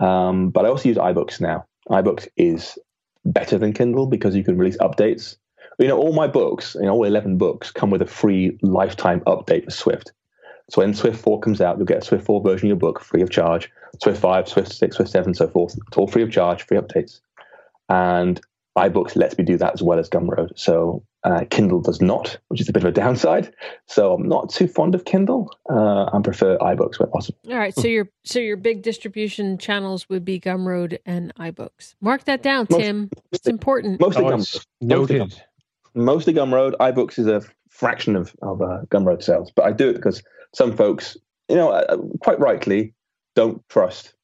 Um, but I also use iBooks now. iBooks is better than Kindle because you can release updates. You know, all my books, you know, all 11 books come with a free lifetime update for Swift. So when Swift 4 comes out, you'll get a Swift 4 version of your book free of charge. Swift 5, Swift 6, Swift 7, so forth. It's all free of charge, free updates. And iBooks lets me do that as well as Gumroad. So uh, Kindle does not, which is a bit of a downside. So I'm not too fond of Kindle. Uh, I prefer iBooks where possible. All right. So your so your big distribution channels would be Gumroad and iBooks. Mark that down, most, Tim. It's important. Mostly oh, Gumroad. Noted. Mostly, mostly Gumroad. iBooks is a fraction of of uh, Gumroad sales, but I do it because some folks, you know, uh, quite rightly, don't trust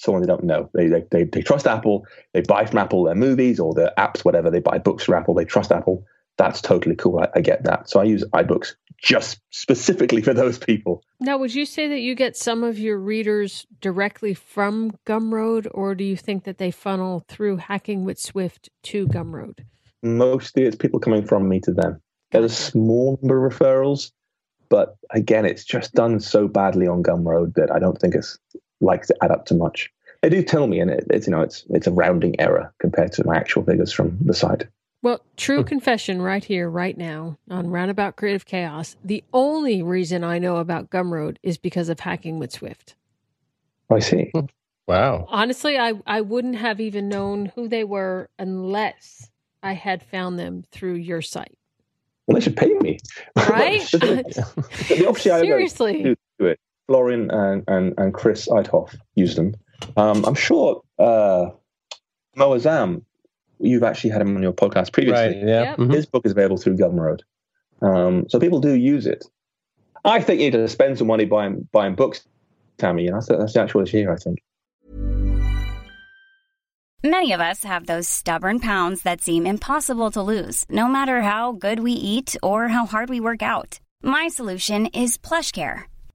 someone they don't know. They, they, they, they, trust Apple. They buy from Apple their movies or their apps, whatever. They buy books from Apple. They trust Apple that's totally cool. I, I, get that. So I use iBooks just specifically for those people. Now, would you say that you get some of your readers directly from Gumroad, or do you think that they funnel through Hacking with Swift to Gumroad? Mostly it's people coming from me to them. There's a small number of referrals, but again, it's just done so badly on Gumroad that I don't think it's like to add up to much. They do tell me, and it, it's you know it's it's a rounding error compared to my actual figures from the site. Well, true confession right here, right now on Roundabout Creative Chaos. The only reason I know about Gumroad is because of hacking with Swift. I see. Hmm. Wow. Honestly, I, I wouldn't have even known who they were unless I had found them through your site. Well, they should pay me. Right? (laughs) the, option Seriously. I do it. Florian and, and, and Chris Eidhof use them. Um, I'm sure uh, Moazam you've actually had him on your podcast previously. Right, yeah. Mm-hmm. His book is available through Gumroad. Um, so people do use it. I think you need to spend some money buying buying books, Tammy. And that's, that's the actual issue here, I think. Many of us have those stubborn pounds that seem impossible to lose, no matter how good we eat or how hard we work out. My solution is PlushCare.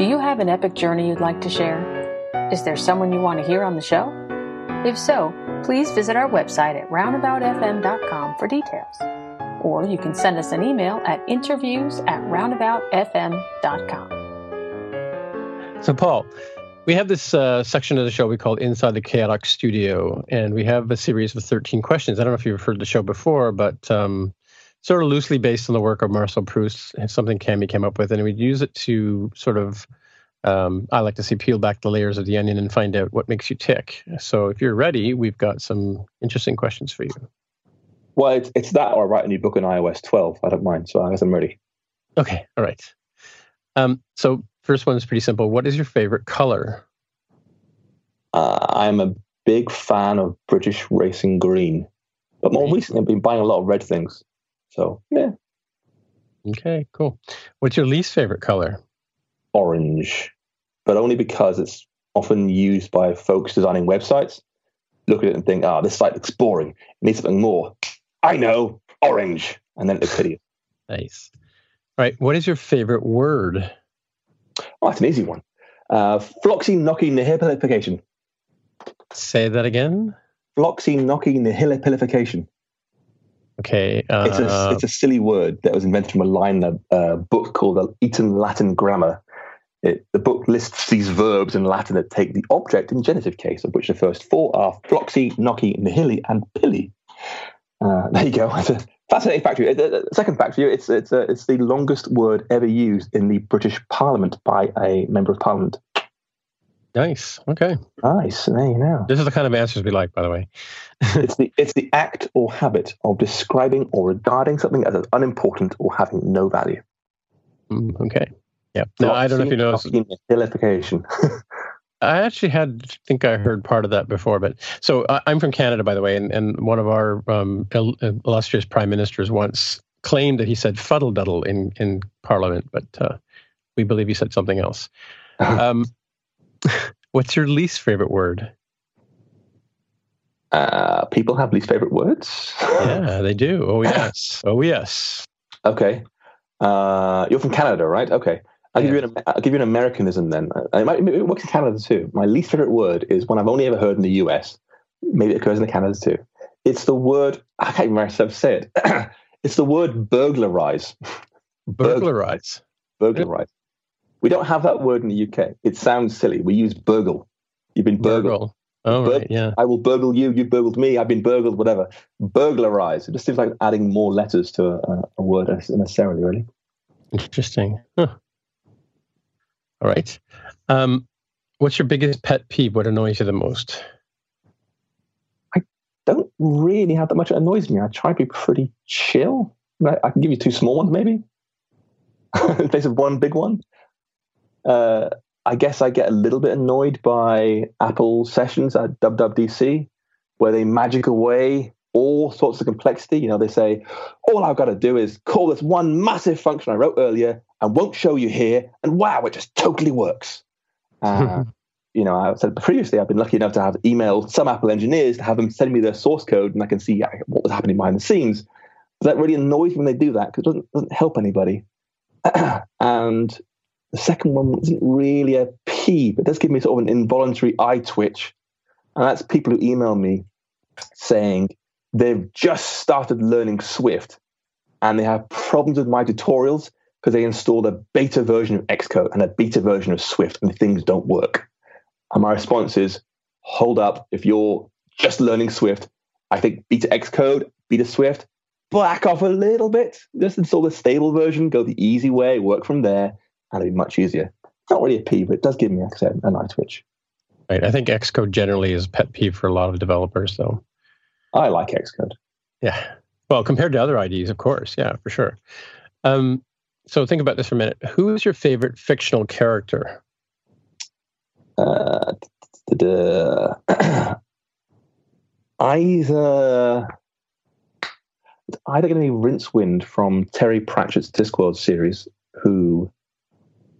Do you have an epic journey you'd like to share? Is there someone you want to hear on the show? If so, please visit our website at roundaboutfm.com for details. Or you can send us an email at interviews at roundaboutfm.com. So, Paul, we have this uh, section of the show we call Inside the Chaotic Studio, and we have a series of 13 questions. I don't know if you've heard the show before, but um, sort of loosely based on the work of Marcel Proust, something Tammy came up with, and we'd use it to sort of, um, I like to see peel back the layers of the onion and find out what makes you tick. So if you're ready, we've got some interesting questions for you. Well, it's, it's that or write a new book on iOS 12. I don't mind. So I guess I'm ready. Okay. All right. Um, so first one is pretty simple. What is your favorite color? Uh, I'm a big fan of British racing green, but more recently I've been buying a lot of red things. So yeah. Okay, cool. What's your least favorite color? Orange, but only because it's often used by folks designing websites. Look at it and think, ah, oh, this site looks boring. It needs something more. I know, orange. And then it looks hideous. Nice. All right. What is your favorite word? Oh, that's an easy one. Uh, Floccinaucinihilipilification. Say that again. Floccinaucinihilipilification. Okay. Uh, it's a it's a silly word that was invented from a line in a uh, book called the Eton Latin Grammar. It, the book lists these verbs in Latin that take the object in genitive case, of which the first four are flocci, nauci, nihili, and pili. Uh, (laughs) there you go. It's a fascinating fact. The second fact for you, it's it's a, it's the longest word ever used in the British Parliament by a member of Parliament. Nice. Okay. Nice. There you know. This is the kind of answers we like, by the way. (laughs) it's the it's the act or habit of describing or regarding something as unimportant or having no value. Mm, okay. Yeah. No, I don't know if you know. Vilification. (laughs) I actually had I think I heard part of that before, but so I, am from Canada, by the way, and, and one of our um, illustrious prime ministers once claimed that he said fuddle duddle in in Parliament, but uh, we believe he said something else. (laughs) Um, (laughs) what's your least favorite word? Uh, people have least favorite words. yeah, (laughs) they do. Oh (laughs) yes. Oh yes. Okay. Uh, you're from Canada, right? Okay. I'll give you an I'll give you an Americanism then. It might it works in Canada too. My least favorite word is one I've only ever heard in the US. Maybe it occurs in the Canada too. It's the word I can't even remember how to say it. (clears throat) it's the word burglarize. Burglarize. Burglarize. We don't have that word in the UK. It sounds silly. We use burgle. You've been burgled. Oh, Bur- right, yeah. I will burgle you. You burgled me. I've been burgled. Whatever. Burglarize. It just seems like adding more letters to a, a word unnecessarily. Really. Interesting. Huh. All right. Um, what's your biggest pet peeve? What annoys you the most? I don't really have that much that annoys me. I try to be pretty chill. I can give you two small ones, maybe, in place of one big one. Uh, I guess I get a little bit annoyed by Apple sessions at WWDC, where they magic away all sorts of complexity. You know, they say, all I've got to do is call this one massive function I wrote earlier and won't show you here. And wow, it just totally works. (laughs) Uh, you know, I said previously, I've been lucky enough to have emailed some Apple engineers to have them send me their source code and I can see what was happening behind the scenes. But that really annoys me when they do that because it doesn't, doesn't help anybody. (clears throat) and the second one isn't really a P, but does give me sort of an involuntary eye twitch. And that's people who email me saying, they've just started learning Swift and they have problems with my tutorials because they installed a beta version of Xcode and a beta version of Swift and things don't work. And my response is, hold up, if you're just learning Swift, I think beta Xcode, beta Swift, back off a little bit. Just install the stable version, go the easy way, work from there, and it'll be much easier. Not really a a P, but it does give me I said, a nice twitch. Right. I think Xcode generally is pet peeve for a lot of developers, though. I like Xcode. Yeah. Well, compared to other IDEs, of course. Yeah, for sure. Um, so think about this for a minute. Who is your favorite fictional character? Uh, (clears throat) either either going to be Rincewind from Terry Pratchett's Discworld series, who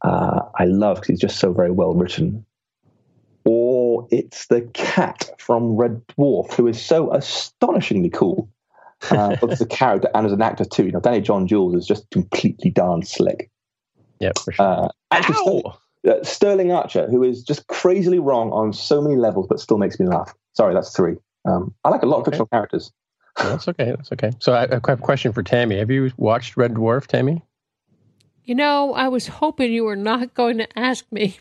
uh, I love because he's just so very well written, or it's the cat from Red Dwarf, who is so astonishingly cool, uh, (laughs) both as a character and as an actor too. You know, Danny John Jules is just completely darn slick. Yeah, for sure. Uh, Sterling, uh, Sterling, Archer, who is just crazily wrong on so many levels, but still makes me laugh. Sorry, that's three. Um, I like a lot of fictional characters. that's okay. That's okay. So I, I have a question for Tammy. Have you watched Red Dwarf, Tammy? You know, I was hoping you were not going to ask me.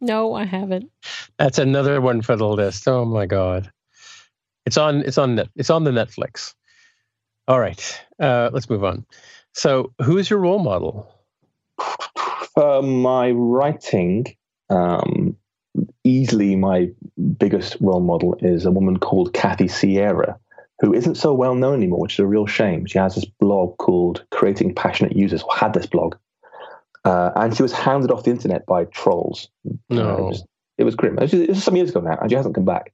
No, I haven't. That's another one for the list. Oh my god, it's on. It's on. Net, it's on the Netflix. All right, uh, let's move on. So, who is your role model? For my writing, um, easily my biggest role model is a woman called Kathy Sierra, who isn't so well known anymore, which is a real shame. She has this blog called Creating Passionate Users, or had this blog. Uh, and she was hounded off the internet by trolls. No. Uh, it, was, it was grim. It was, some years ago now, and she hasn't come back.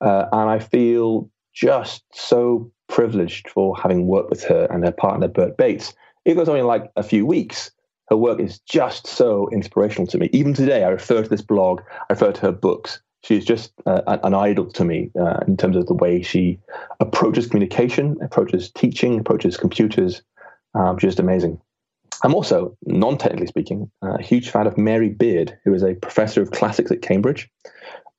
Uh, and I feel just so privileged for having worked with her and her partner, Bert Bates. It was only like a few weeks. Her work is just so inspirational to me. Even today, I refer to this blog, I refer to her books. She's just uh, an idol to me uh, in terms of the way she approaches communication, approaches teaching, approaches computers. Um, she's just amazing. I'm also, non technically speaking, a huge fan of Mary Beard, who is a professor of classics at Cambridge.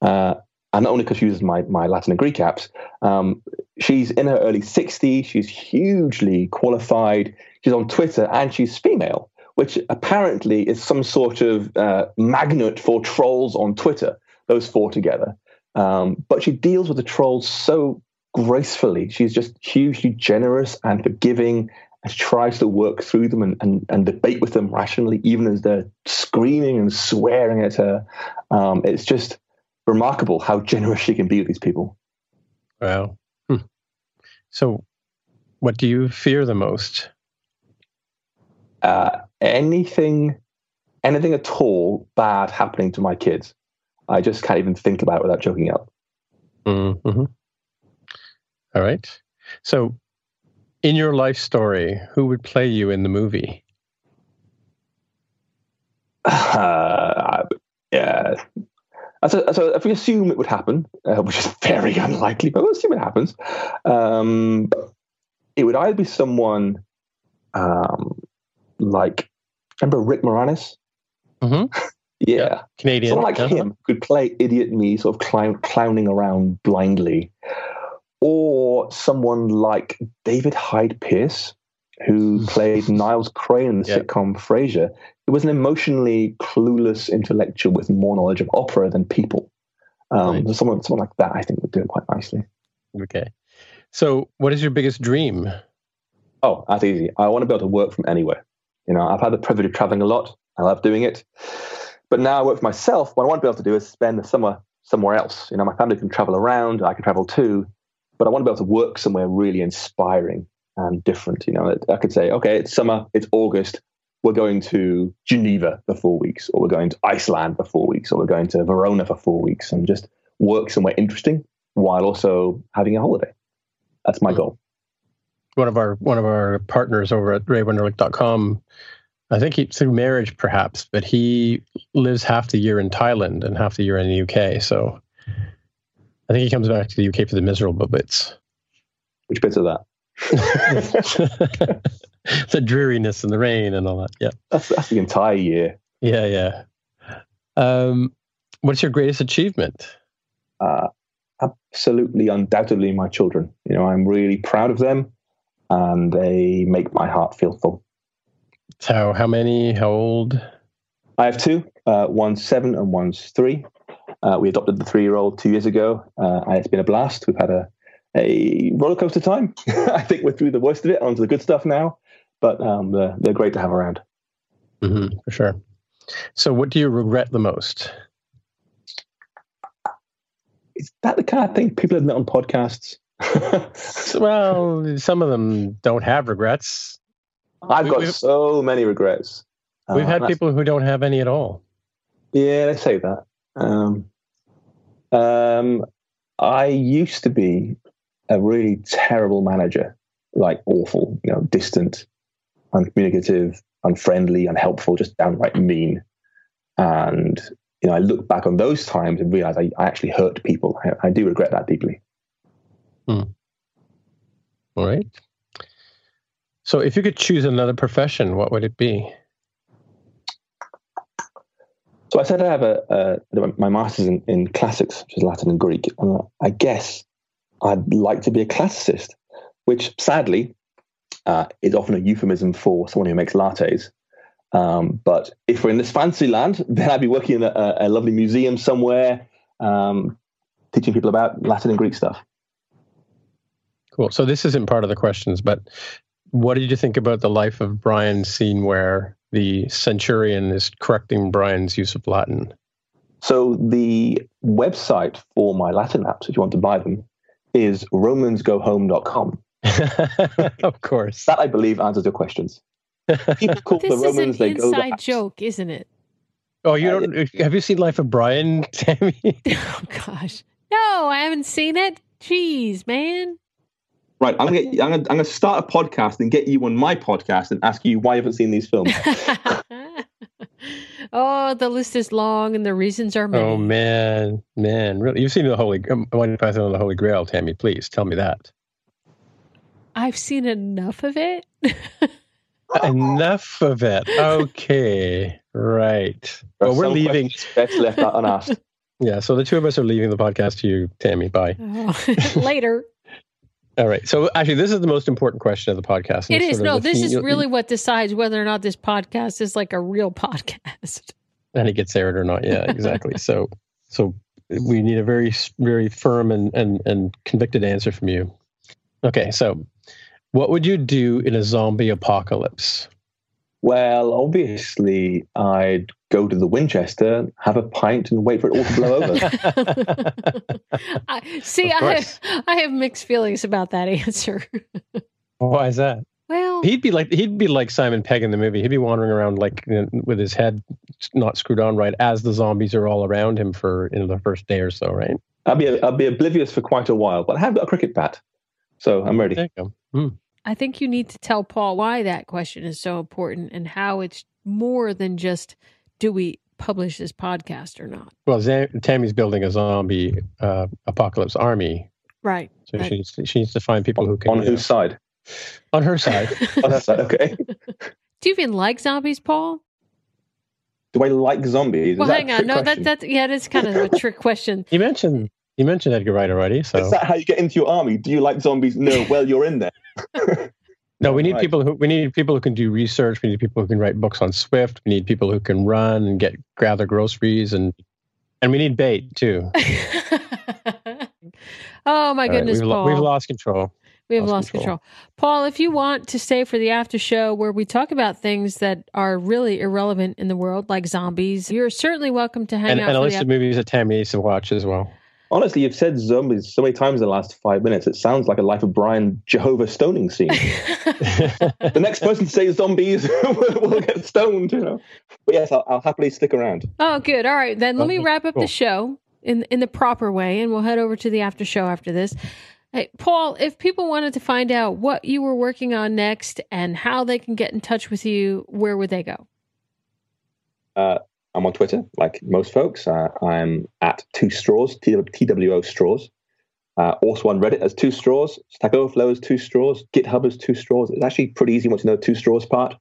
Uh, and not only because she uses my, my Latin and Greek apps, um, she's in her early 60s. She's hugely qualified. She's on Twitter and she's female, which apparently is some sort of uh, magnet for trolls on Twitter, those four together. Um, but she deals with the trolls so gracefully. She's just hugely generous and forgiving and tries to work through them and, and, and debate with them rationally, even as they're screaming and swearing at her. Um, it's just remarkable how generous she can be with these people. Wow. Hmm. So, what do you fear the most? Uh, anything, anything at all bad happening to my kids. I just can't even think about it without choking up. Mm-hmm. All right. So, in your life story, who would play you in the movie? (sighs) Uh, yeah. So, so if we assume it would happen, uh, which is very (laughs) unlikely, but we'll assume it happens, um, it would either be someone um, like, remember Rick Moranis? Mm-hmm. (laughs) yeah. yeah. Canadian. Someone like uh-huh. him could play idiot me, sort of clown, clowning around blindly. Or someone like David Hyde Pierce, who (laughs) played Niles Crane in the Yeah. sitcom Frasier, who was an emotionally clueless intellectual with more knowledge of opera than people. Um, Right. Someone, someone like that, I think, would do it quite nicely. Okay. So, what is your biggest dream? Oh, that's easy. I want to be able to work from anywhere. You know, I've had the privilege of traveling a lot. I love doing it. But now I work for myself. What I want to be able to do is spend the summer somewhere else. You know, my family can travel around. I can travel too. But I want to be able to work somewhere really inspiring and different. You know, I could say, okay, it's summer, it's August. We're going to Geneva for four weeks, or we're going to Iceland for four weeks, or we're going to Verona for four weeks, and just work somewhere interesting while also having a holiday. That's my hmm. goal. One of our one of our partners over at RayWenderlich.com, I think he, through marriage perhaps, but he lives half the year in Thailand and half the year in the UK. So, I think he comes back to the UK for the miserable bits. Which bits of that? (laughs) the dreariness and the rain and all that. Yeah. That's, that's the entire year. Yeah, yeah. Um, what's your greatest achievement? uh, absolutely, undoubtedly, my children. You know, I'm really proud of them, and they make my heart feel full. So, how many? How old? I have two. Uh, one's seven and one's three. Uh, we adopted the three-year-old two years ago, uh, and it's been a blast. We've had a a roller coaster time. (laughs) I think we're through the worst of it, onto the good stuff now. But um, they're, they're great to have around. Mm-hmm, for sure. So, what do you regret the most? Is that the kind of thing people admit on podcasts? (laughs) well, some of them don't have regrets. I've We- got so many regrets. We've Uh, had people who don't have any at all. Yeah, they say that. Um, um, I used to be a really terrible manager, like awful, you know, distant, uncommunicative, unfriendly, unhelpful, just downright mean. And you know, I look back on those times and realize I, I actually hurt people. I, I do regret that deeply. All right. So, if you could choose another profession, what would it be? So I said I have a, my master's in, in classics, which is Latin and Greek, and I guess I'd like to be a classicist, which sadly uh, is often a euphemism for someone who makes lattes. Um, but if we're in this fancy land, (laughs) then I'd be working in a, a lovely museum somewhere, um, teaching people about Latin and Greek stuff. Cool. So, this isn't part of the questions, but what did you think about the life of Brian scene where the centurion is correcting Brian's use of Latin? So the website for my Latin apps, if you want to buy them, is romansgohome.com. (laughs) of course. That I believe answers your questions. People call (laughs) This the is Romans. an they go inside that. joke, isn't it? Oh, you don't? Uh, have you seen Life of Brian, (laughs) Tammy? Oh gosh, no, I haven't seen it. Jeez, man. Right, I'm gonna, get, I'm, gonna, I'm gonna start a podcast and get you on my podcast and ask you why you haven't seen these films. (laughs) oh, the list is long and the reasons are many. Oh man, man, really? You've seen the Holy um, One Python and the Holy Grail, Tammy? Please tell me that. I've seen enough of it. (laughs) Enough of it. Okay, right. Well, we're leaving. questions Best left that unasked. (laughs) Yeah, so the two of us are leaving the podcast to you, Tammy. Bye. Oh, later. All right. So actually, this is the most important question of the podcast. It is. No, this theme- is really what decides whether or not this podcast is like a real (laughs) podcast. and it gets aired or not. Yeah, exactly. so, (laughs) so we need a very, very firm and, and, and convicted answer from you. Okay. So what would you do in a zombie apocalypse? Well, obviously, I'd go to the Winchester, have a pint, and wait for it all to blow over. (laughs) I, see, I have, I have mixed feelings about that answer. (laughs) Why is that? well, He'd be like, he'd be like Simon Pegg in the movie. He'd be wandering around like you know, with his head not screwed on right as the zombies are all around him for, you know, the first day or so, right? I'll be I'll be oblivious for quite a while, but I have got a cricket bat, so I'm ready. There you go. Hmm. I think you need to tell Paul why that question is so important and how it's more than just do we publish this podcast or not. Well, Zam- Tammy's building a zombie uh, apocalypse army. Right. So right. she, needs to, she needs to find people who can. On you know, whose side? on her side. (laughs) On her side. Okay. Do you even like zombies, Paul? Do I like zombies? Is well, that hang on. trick No, that that's yeah, that's kind of a trick question. You mentioned you mentioned Edgar Wright already, so Is that how you get into your army? Do you like zombies? No. Well, you're in there. (laughs) no, we need Right. people who we need people who can do research. We need people who can write books on Swift. We need people who can run and get gather groceries and and we need bait too. (laughs) oh my All right, goodness, we've, Paul. we've lost control. We have Lost lost control. control. Paul, if you want to stay for the after show where we talk about things that are really irrelevant in the world, like zombies, you're certainly welcome to hang And, out and a list of movies that Tammy needs to watch as well. Honestly, you've said zombies so many times in the last five minutes. It sounds like a Life of Brian Jehovah stoning scene. (laughs) (laughs) the next person to say zombies will, (laughs) will get stoned. You know. But yes, I'll, I'll happily stick around. Oh, good. All right, then let me wrap up cool. the show in in the proper way, and we'll head over to the after show after this. Hey, Paul, if people wanted to find out what you were working on next and how they can get in touch with you, where would they go? Uh, I'm on Twitter, like most folks. Uh, I'm at Two Straws, TWO Straws. Uh, also on Reddit as Two Straws. Stack Overflow as Two Straws. GitHub as Two Straws. It's actually pretty easy once you know the Two Straws part.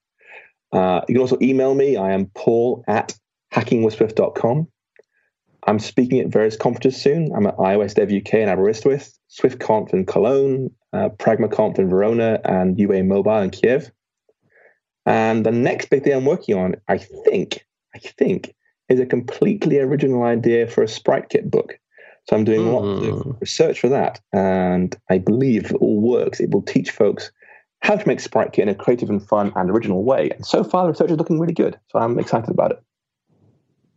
Uh, you can also email me. I am paul at hackingwithswift.com. I'm speaking at various conferences soon. I'm at iOS Dev UK in Aberystwyth, SwiftConf in Cologne, uh, PragmaConf in Verona, and UA Mobile in Kiev. And the next big thing I'm working on, I think, I think, is a completely original idea for a Sprite Kit book. So I'm doing lots Hmm. of research for that, and I believe if it all works, it will teach folks how to make Sprite Kit in a creative and fun and original way. And so far, the research is looking really good. So I'm excited about it.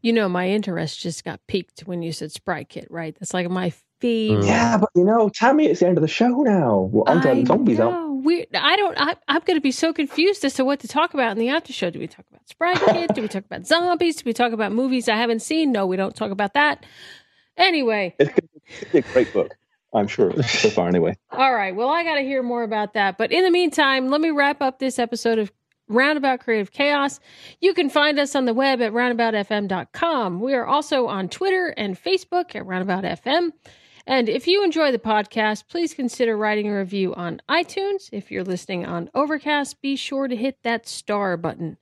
You know, my interest just got piqued when you said Sprite Kit, right? That's like my favorite. Yeah, but you know, Tammy, it's the end of the show now. We're on to zombies now. know. We, I don't. I, I'm going to be so confused as to what to talk about in the after show. Do we talk about Sprite (laughs) Kit? Do we talk about zombies? Do we talk about movies I haven't seen? No, we don't talk about that. Anyway, It's going to be a great book, I'm sure, so far anyway. (laughs) all right. Well, I got to hear more about that. But in the meantime, let me wrap up this episode of Roundabout Creative Chaos. You can find us on the web at roundaboutfm.com. We are also on Twitter and Facebook at roundaboutfm. And if you enjoy the podcast, please consider writing a review on iTunes. If you're listening on Overcast, be sure to hit that star button.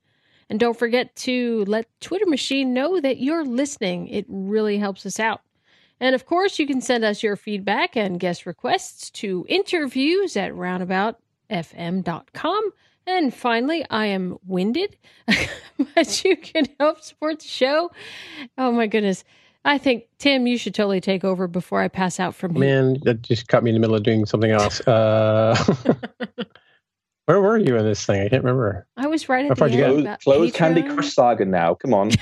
And don't forget to let Twitter Machine know that you're listening. It really helps us out. And of course, you can send us your feedback and guest requests to interviews at roundaboutfm.com. And finally, I am winded, (laughs) but you can help support the show. Oh my goodness. I think, Tim, you should totally take over before I pass out from here. Man, that just caught me in the middle of doing something else. Uh, (laughs) where were you in this thing? I can't remember. I was right How at far the did you end get? about Close Candy Crush Saga now. Come on. (laughs)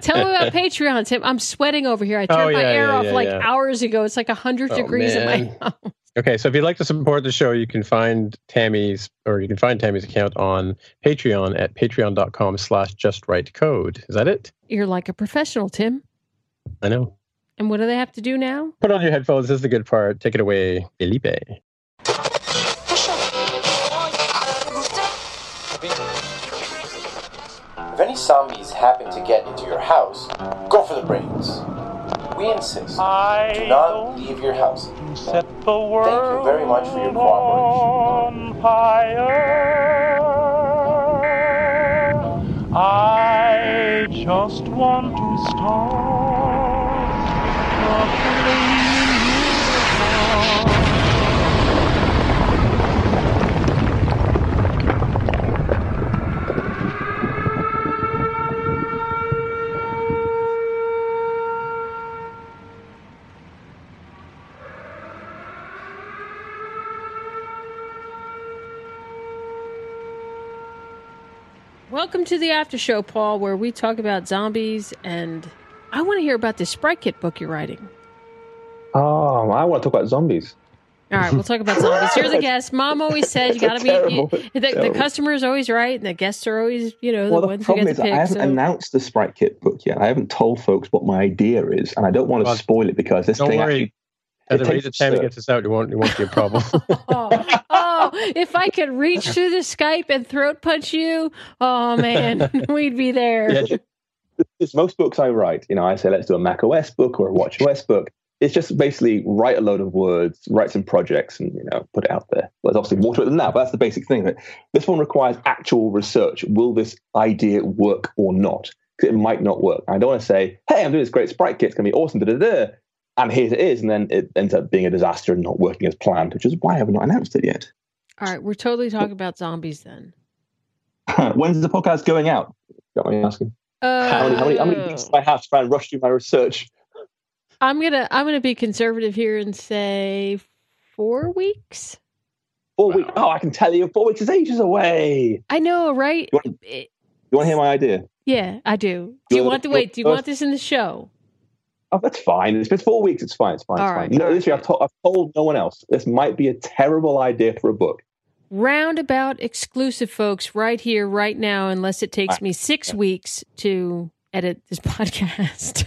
Tell me about Patreon, Tim. I'm sweating over here. I turned Oh, my air yeah, off yeah, like yeah. hours ago. It's like 100 Oh, degrees in my house. Okay, so if you'd like to support the show, you can find Tammy's or you can find Tammy's account on Patreon at patreon.com slash just write code. Is that it? You're like a professional, Tim. I know. And what do they have to do now? Put on your headphones. This is the good part. Take it away, Felipe. If any zombies happen to get into your house, go for the brains. We insist. Do not leave your house. Thank you very much for your cooperation. I just want to start Welcome to the after show, Paul, where we talk about zombies and I want to hear about this Sprite Kit book you're writing. Oh, I want to talk about zombies. All right, we'll talk about zombies. You're the (laughs) guest. Mom always said you got to be. Terrible. You, the, the customer is always right, and the guests are always, you know, the Well, the ones who problem get is to I haven't so- announced the Sprite Kit book yet. I haven't told folks what my idea is, and I don't want to Well, spoil it because this Don't thing worry. actually. At it the rate takes that Tammy absurd. gets this out, it won't, it won't be a problem. (laughs) oh, oh, if I could reach through the Skype and throat punch you, oh man, (laughs) we'd be there. Yeah, it's most books I write. You know, I say let's do a Mac OS book or a Watch OS book. It's just basically write a load of words, write some projects, and you know put it out there. Well, there's obviously more to it than that, but that's the basic thing. But this one requires actual research. Will this idea work or not? 'Cause it might not work. I don't want to say, "Hey, I'm doing this great sprite kit. It's going to be awesome." Da da da. And here it is, and then it ends up being a disaster and not working as planned, which is why I have not announced it yet. All right, we're totally talking about zombies then. (laughs) When's the podcast going out? Got me asking. Uh, How many, how many, how many weeks do I have to try and rush through my research? I'm gonna I'm gonna be conservative here and say four weeks. Four weeks. Oh, I can tell you, four weeks is ages away. I know, right? You want, you want to hear my idea? yeah, I do. Do you want the to wait? Do you want this in the show? Oh, that's fine. It's been four weeks. It's fine. It's fine. It's All fine. right, No, all right. literally, I've, told, I've told no one else. This might be a terrible idea for a book. Roundabout exclusive, folks, right here, right now. Unless it takes me six weeks to edit this (laughs) podcast.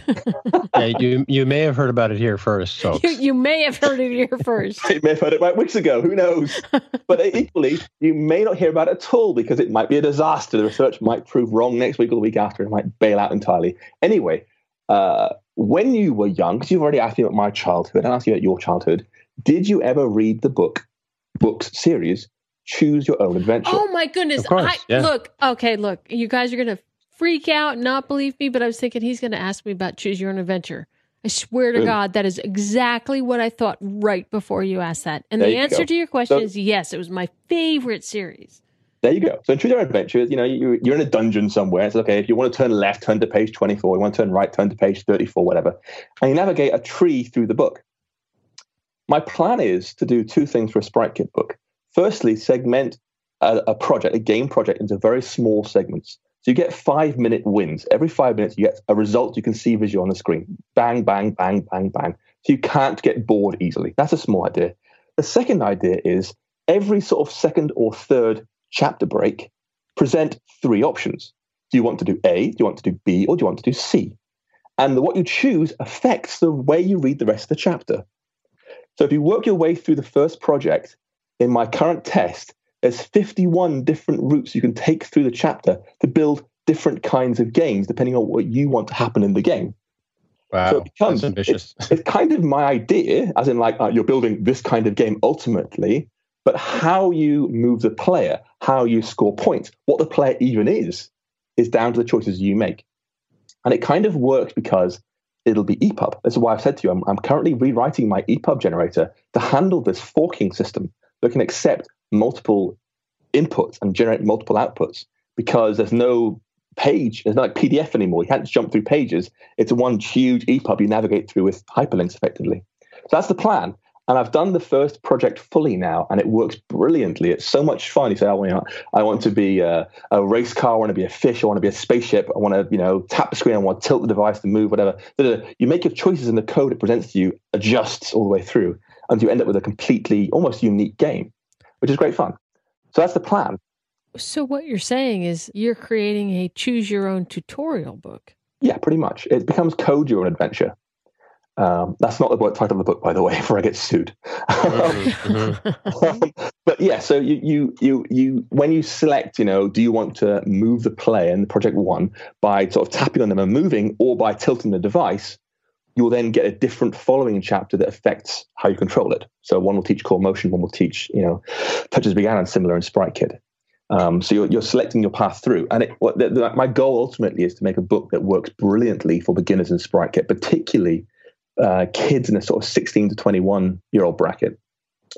yeah, you you may have heard about it here first. So (laughs) you, you may have heard it here first. (laughs) You may have heard it about weeks ago. Who knows? but equally, you may not hear about it at all because it might be a disaster. The research might prove wrong next week or the week after. It might bail out entirely. Anyway, uh, when you were young, because you've already asked me about my childhood, and asked you about your childhood, did you ever read the book, books series, Choose Your Own Adventure? Oh my goodness! Course, I, yeah. Look, okay, look, you guys are gonna freak out, and not believe me, but I was thinking he's gonna ask me about choose your own adventure. I swear to Boom. God, that is exactly what I thought right before you asked that. And There the answer go. to your question So- is yes. It was my favorite series. There you go. So in Choose Your Own Adventure, you know, you, you're in a dungeon somewhere. It's okay. If you want to turn left, turn to page 24. You want to turn right, turn to page 34, whatever. And you navigate a tree through the book. My plan is to do two things for a Sprite Kit book. Firstly, segment a, a project, a game project, into very small segments. So you get five minute wins. Every five minutes, you get a result you can see visual on the screen. Bang, bang, bang, bang, bang. So you can't get bored easily. That's a small idea. The second idea is every sort of second or third chapter break, present three options. Do you want to do A, do you want to do B, or do you want to do C? And what you choose affects the way you read the rest of the chapter. So if you work your way through the first project, in my current test, there's 51 different routes you can take through the chapter to build different kinds of games, depending on what you want to happen in the game. wow, So it becomes that's ambitious. It's, it's kind of my idea, as in like uh, you're building this kind of game ultimately, but how you move the player, how you score points, what the player even is, is down to the choices you make. And it kind of works because it'll be EPUB. This is why I've said to you, I'm, I'm currently rewriting my EPUB generator to handle this forking system that can accept multiple inputs and generate multiple outputs because there's no page, there's no like PDF anymore. You can't jump through pages. It's one huge EPUB you navigate through with hyperlinks effectively. So that's the plan. And I've done the first project fully now, and it works brilliantly. It's so much fun. You say, "Oh, you know, I want to be a, a race car. I want to be a fish. I want to be a spaceship. I want to, you know, tap the screen. I want to tilt the device to move, whatever." You make your choices, and the code it presents to you adjusts all the way through. and you end up with a completely almost unique game, which is great fun. So that's the plan. So what you're saying is you're creating a choose your own tutorial book. Yeah, pretty much. It becomes code your own adventure. Um, that's not the title of the book, by the way, (laughs) before I get sued. Mm-hmm. (laughs) but yeah, so you, you, you, you, when you select, you know, do you want to move the player in the project one by sort of tapping on them and moving, or by tilting the device, you'll then get a different following chapter that affects how you control it. So one will teach core motion, one will teach, you know, touches began and similar in Sprite Kit. Um, so you're, you're, selecting your path through. And it, what the, the, my goal ultimately is to make a book that works brilliantly for beginners in Sprite Kit, particularly uh, kids in a sort of 16 to 21 year old bracket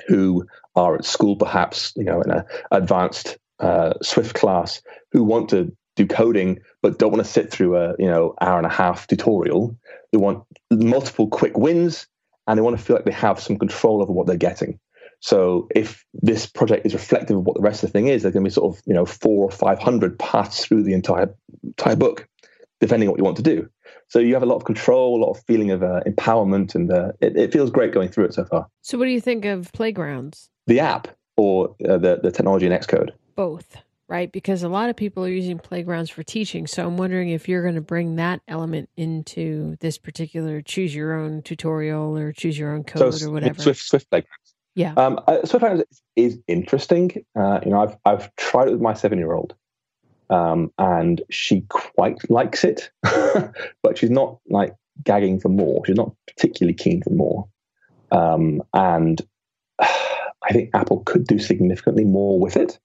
who are at school, perhaps, you know, in an advanced uh, Swift class, who want to do coding but don't want to sit through a you know hour and a half tutorial. They want multiple quick wins, and they want to feel like they have some control over what they're getting. So if this project is reflective of what the rest of the thing is, there's going to be sort of you know four or five hundred paths through the entire entire book, depending on what you want to do. So you have a lot of control, a lot of feeling of uh, empowerment, and uh, it, it, feels great going through it so far. So what do you think of Playgrounds? The app or uh, the the technology in Xcode? Both, right? Because a lot of people are using Playgrounds for teaching. So I'm wondering if you're going to bring that element into this particular choose your own tutorial or choose your own code so, or whatever. Swift Swift Playgrounds. Yeah. Um, uh, Swift Playgrounds is interesting. Uh, you know, I've I've tried it with my seven year old um, and she quite likes it, (laughs) but she's not like gagging for more. She's not particularly keen for more. Um, and (sighs) I think Apple could do significantly more with it.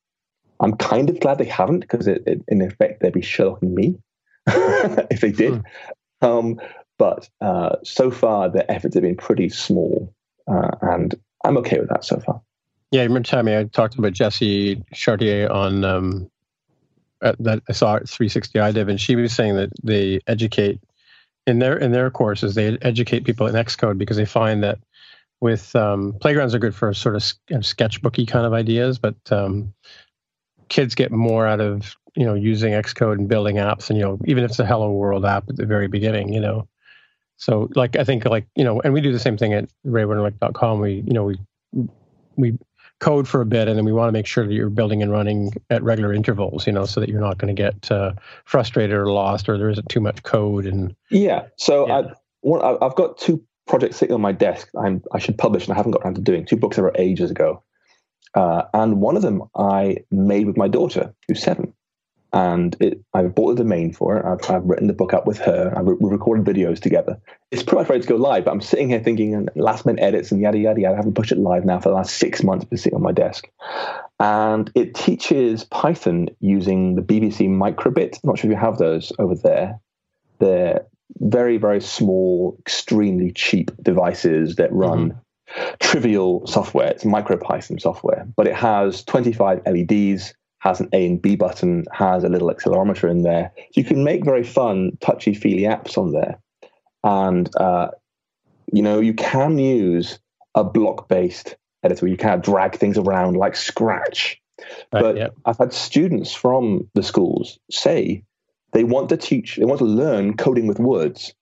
I'm kind of glad they haven't because it, it, in effect they'd be Sherlocking me (laughs) if they did. Hmm. Um, but uh, so far their efforts have been pretty small, uh, and I'm okay with that so far. Yeah, you remember Tammy? I talked about Jesse Chartier on um, that I saw at 360 iDiv, and she was saying that they educate in their in their courses they educate people in Xcode because they find that with um, playgrounds are good for sort of sketchbooky kind of ideas, but um, kids get more out of you know using Xcode and building apps, and you know even if it's a Hello World app at the very beginning, you know. So like I think like you know, and we do the same thing at RayWenderlich.com. We you know we we code for a bit, and then we want to make sure that you're building and running at regular intervals, you know, so that you're not going to get uh, frustrated or lost, or there isn't too much code. And yeah, so yeah. I, one, I've got two projects sitting on my desk. I'm, I should publish, and I haven't got around to doing two books that were ages ago. Uh, and one of them I made with my daughter, who's seven and it, I've bought the domain for it. I've, I've written the book up with her. I've re- recorded videos together. It's pretty much ready to go live, but I'm sitting here thinking last minute edits and yada yada yada. I haven't pushed it live now for the last six months. Been sitting on my desk, and it teaches Python using the BBC micro:bit. I'm not sure if you have those over there. They're very very small, extremely cheap devices that run. Mm-hmm. Trivial software. It's MicroPython software, but it has 25 LEDs, has an A and B button, has a little accelerometer in there. So you can make very fun, touchy feely apps on there. And, uh, you know, you can use a block based editor. You can drag things around like Scratch. Right, but. I've had students from the schools say they want to teach, they want to learn coding with words.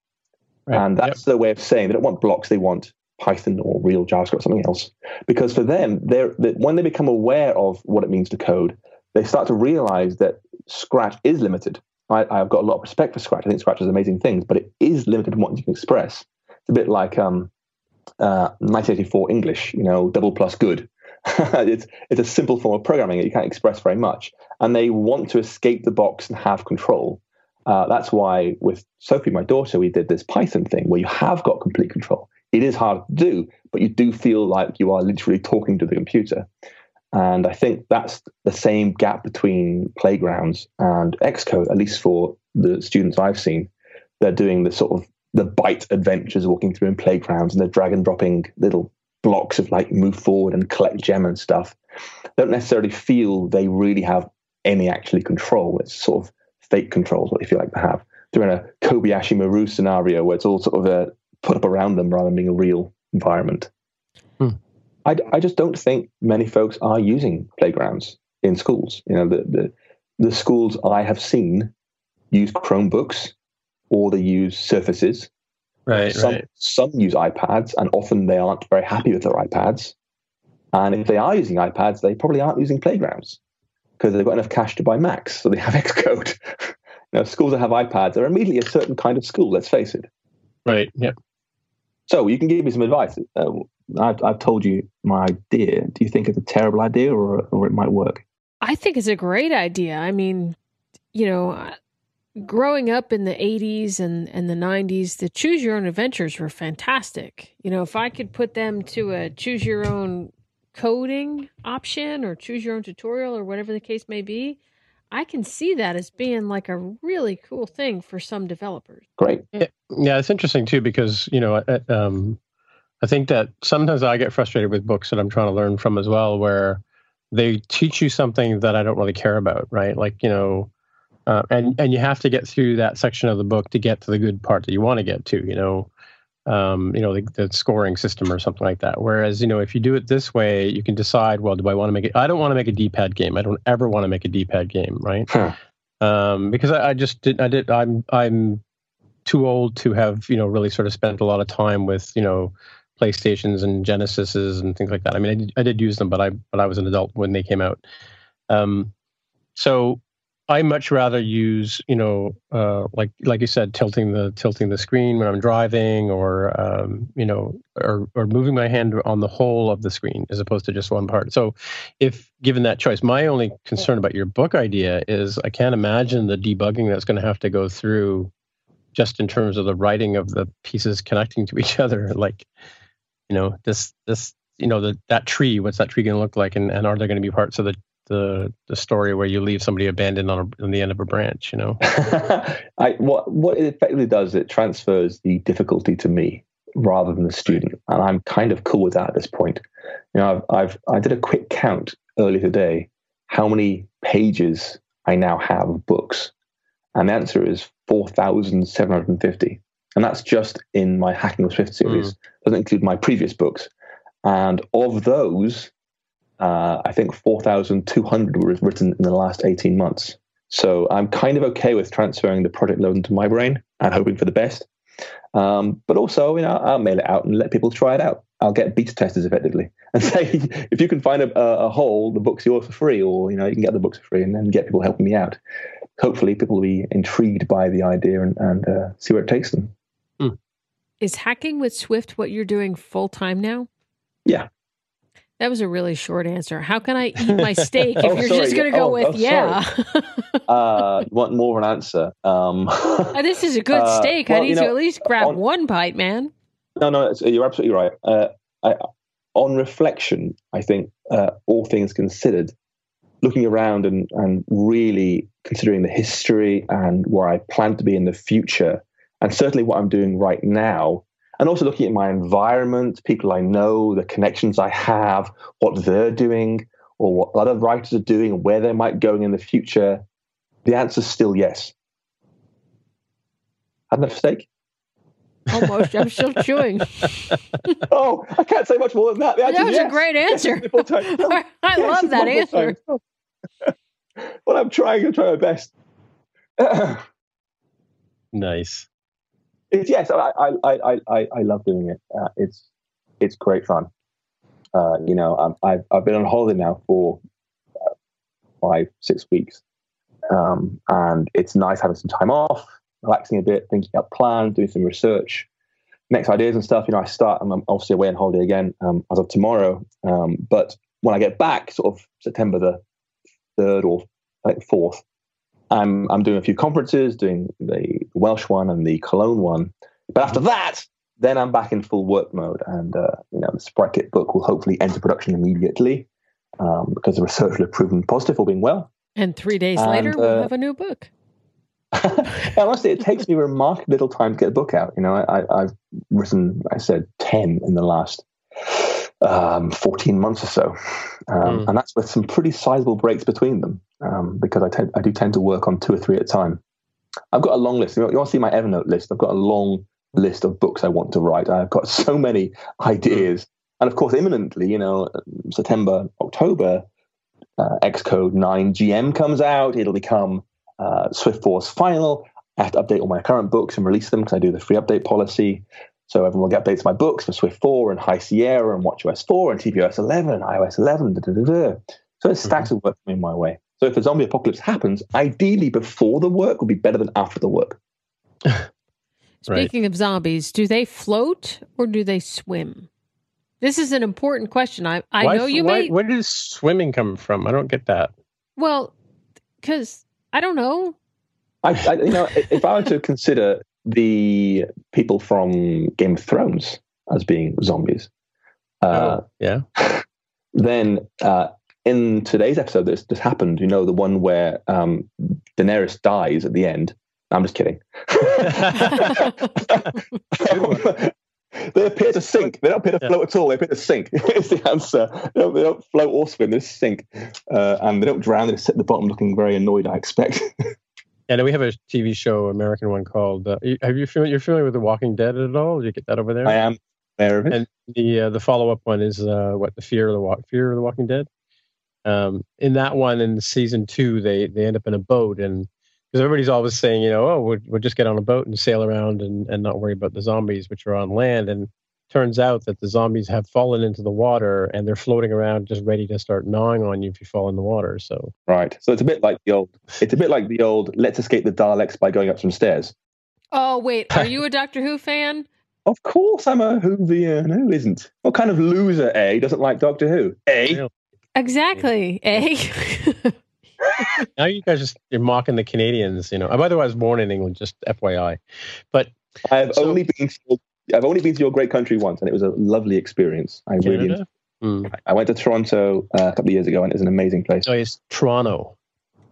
Right, and that's yep. their way of saying they don't want blocks, they want Python or real JavaScript or something else. Because for them, they're, they, when they become aware of what it means to code, they start to realize that Scratch is limited. I, have got a lot of respect for Scratch. I think Scratch does amazing things, but it is limited in what you can express. It's a bit like um, uh, 1984 English, you know, double plus good. (laughs) it's it's a simple form of programming that you can't express very much, and they want to escape the box and have control. Uh, that's why with Sophie, my daughter, we did this Python thing where you have got complete control. It is hard to do, but you do feel like you are literally talking to the computer. And I think that's the same gap between playgrounds and Xcode, at least for the students I've seen. They're doing the sort of the Byte adventures walking through in playgrounds and they're drag and dropping little blocks of like move forward and collect gem and stuff. Don't necessarily feel they really have any actually control. It's sort of fake controls, what they feel like to have. They're in a Kobayashi Maru scenario where it's all sort of a put up around them rather than being a real environment. I, I just don't think many folks are using playgrounds in schools. You know, the, the, the schools I have seen use Chromebooks or they use Surfaces Right, some, right. Some use iPads, and often they aren't very happy with their iPads. And if they are using iPads, they probably aren't using playgrounds because they've got enough cash to buy Macs, so they have (laughs) Xcode. (laughs) now, schools that have iPads are immediately a certain kind of school. Let's face it. Right. Yep. So you can give me some advice. Uh, I've, I've told you my idea. Do you think it's a terrible idea, or or it might work? I think it's a great idea. I mean, you know, growing up in the 80s and, and the 90s, the choose your own adventures were fantastic. You know, if I could put them to a choose your own coding option or choose your own tutorial or whatever the case may be, I can see that as being like a really cool thing for some developers. Great. Yeah, yeah it's interesting too because, you know, um, I think that sometimes I get frustrated with books that I'm trying to learn from as well, where they teach you something that I don't really care about, right? Like, you know, uh, and and you have to get through that section of the book to get to the good part that you want to get to, you know, um, you know, the, the, scoring system or something like that. Whereas, you know, if you do it this way, you can decide, well, do I want to make it? I don't want to make a D-pad game. I don't ever want to make a D-pad game, right? Huh. Um, because I, I just did. I did. I'm I'm too old to have you know really sort of spent a lot of time with you know PlayStations and Genesises and things like that. I mean, I did, I did use them, but I but I was an adult when they came out. Um, so I much rather use you know uh, like like you said, tilting the tilting the screen when I'm driving, or um, you know, or or moving my hand on the whole of the screen as opposed to just one part. So, if given that choice, my only concern about your book idea is I can't imagine the debugging that's going to have to go through just in terms of the writing of the pieces connecting to each (laughs) other like you know this this you know the, that tree what's that tree going to look like and, and are there going to be parts of the the the story where you leave somebody abandoned on, a, on the end of a branch you know? (laughs) I, what what it effectively does it transfers the difficulty to me rather than the student and i'm kind of cool with that at this point. You know i've, I've i did a quick count earlier today how many pages i now have of books and the answer is 4750 and that's just in my hacking with swift series. Mm. doesn't include my previous books. And of those uh, i think 4200 were written in the last 18 months. So i'm kind of okay with transferring the project load into my brain and hoping for the best. Um, but also you know i'll mail it out and let people try it out. I'll get beta testers effectively (laughs) and say if you can find a, a, hole the book's yours for free or you know you can get the books for free and then get people helping me out. Hopefully people will be intrigued by the idea and, and uh, see where it takes them. Is hacking with Swift what you're doing full time now? Yeah. That was a really short answer. How can I eat my steak if (laughs) Oh, you're sorry. just going to go Oh, with oh, yeah? (laughs) uh, you want more of an answer um, (laughs) Uh, this is a good Uh, steak. well, I need you to at least grab on- one bite, man. No, no, you're absolutely right. Uh, I, on reflection, I think uh, all things considered, looking around and, and really considering the history and where I plan to be in the future, and certainly what I'm doing right now, and also looking at my environment, people I know, the connections I have, what they're doing, or what other writers are doing, and where they might going in the future, the answer's still yes. Had enough steak? Almost. I'm still (laughs) chewing. (laughs) oh, I can't say much more than that. The That answer's was a yes. great answer. multiple times. (laughs) Oh, I yes, love that answer. times. well, I'm trying to try my best. nice it's yes, I I I I, love doing it. Uh, it's it's great fun. Uh, you know, I'm, I've I've been on holiday now for uh, five six weeks, um, and it's nice having some time off, relaxing a bit, thinking up plans, doing some research, next ideas and stuff. You know, I start. I'm obviously away on holiday again um, as of tomorrow, um, but when I get back, sort of September the third or like fourth, I'm I'm doing a few conferences, doing the Welsh one and the Cologne one. But after that, then I'm back in full work mode, and uh, you know the SpriteKit book will hopefully enter production immediately um, because the research will have proven positive or being well. And three days And, later, we'll uh, have a new book. (laughs) And honestly, it takes me remarkably little time to get a book out. You know, I, I've written, I said, ten in the last um, 14 months or so. Um, Mm. And that's with some pretty sizable breaks between them um, because I, tend, I do tend to work on two or three at a time. I've got a long list. You, want to see my Evernote list? I've got a long list of books I want to write. I've got (laughs) so many ideas. And of course, imminently, you know, September, October, uh, Xcode 9 GM comes out. It'll become uh, Swift 4 Final. I have to update all my current books and release them because I do the free update policy. So everyone will get updates to my books for Swift 4 and High Sierra and WatchOS 4 and tvOS 11 and iOS 11. Da, da, da, da. So it's stacks mm-hmm. of work coming my way. So if a zombie apocalypse happens, ideally before the work would be better than after the work. (laughs) Speaking right. of zombies, do they float or do they swim? This is an important question. I I why, know you why, may. Where does swimming come from? I don't get that. Well, because I don't know. I, I, you know if I were to (laughs) consider the people from Game of Thrones as being zombies, uh, oh, yeah, (laughs) then uh, in today's episode, this this happened. You know, the one where um, Daenerys dies at the end. I'm just kidding. (laughs) they appear to sink. They don't appear to yeah. float at all. They appear to sink. (laughs) It's the answer. They don't, they don't, float or swim. They sink, uh, and they don't drown. They just sit at the bottom, looking very annoyed. I expect. (laughs) yeah, no, we have a TV show, American one called. Uh, have you you're familiar with The Walking Dead at all? Did you get that over there? I am. There And the uh, the follow up one is uh, what the Fear of the Walk Fear of the Walking Dead. Um, in that one, in season two, they they end up in a boat and because everybody's always saying, you know, oh, we'll, we'll just get on a boat and sail around and, and not worry about the zombies, which are on land. And turns out that the zombies have fallen into the water and they're floating around just ready to start gnawing on you if you fall in the water. So right, so it's a bit like the old. It's a bit like the old. Let's escape the Daleks by going up some stairs. Oh wait, are you (laughs) a Doctor Who fan? Of course, I'm a Whovian. Who isn't? What kind of loser, A, doesn't like Doctor Who? A. Exactly, A. (laughs) now you guys just you're mocking the Canadians, you know. By the way, I was born in England, just FYI. But I've so, only been to, I've only been to your great country once, and it was a lovely experience. I Canada? really. Mm. I went to Toronto uh, a couple of years ago, and it was an amazing place. Oh, it's Toronto.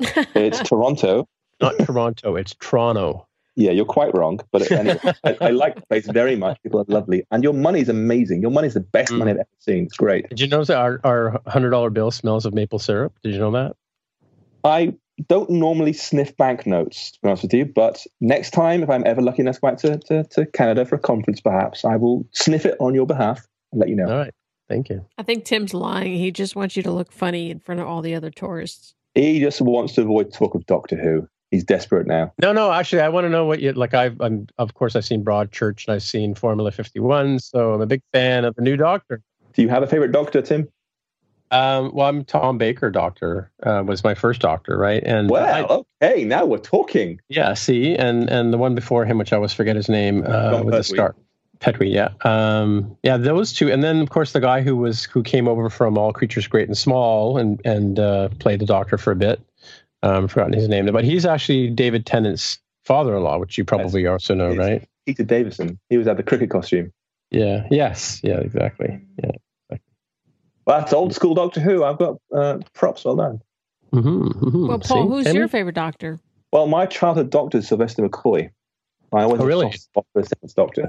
it's Toronto. Not Toronto. It's Toronto. Yeah, you're quite wrong, but anyway, (laughs) I, I, like the place very much. People are lovely, and your money's amazing. Your money's the best mm. money I've ever seen. It's great. Did you notice that our our hundred dollar bill smells of maple syrup? Did you know that? I don't normally sniff banknotes, to be honest with you, but next time, if I'm ever lucky enough to go out to, to, to Canada for a conference, perhaps, I will sniff it on your behalf and let you know. All right. Thank you. I think Tim's lying. He just wants you to look funny in front of all the other tourists. He just wants to avoid talk of Doctor Who. He's desperate now. No, no. Actually, I want to know what you like. I've, I'm, of course, I've seen Broadchurch and I've seen Formula 51, so I'm a big fan of the new Doctor. Do you have a favorite Doctor, Tim? Um, well, I'm Tom Baker. Doctor uh, was my first doctor, right? And well, I, okay, now we're talking. Yeah, see, and and the one before him, which I always forget his name, uh, with a star. Pertwee, yeah, um, yeah, those two, and then of course the guy who was who came over from All Creatures Great and Small and and uh, played the Doctor for a bit. Um, forgotten his name, but he's actually David Tennant's father-in-law, which you probably yes. also know, right? Peter Davison. He was at the cricket costume. Yeah. Yes. Yeah. Exactly. Yeah. Well, that's old school Doctor Who. I've got uh, props. Well done. Mm-hmm, mm-hmm. Well, Paul, See? who's Emmy? your favorite Doctor? Well, my childhood Doctor is Sylvester McCoy. I always oh, really? the seventh Doctor,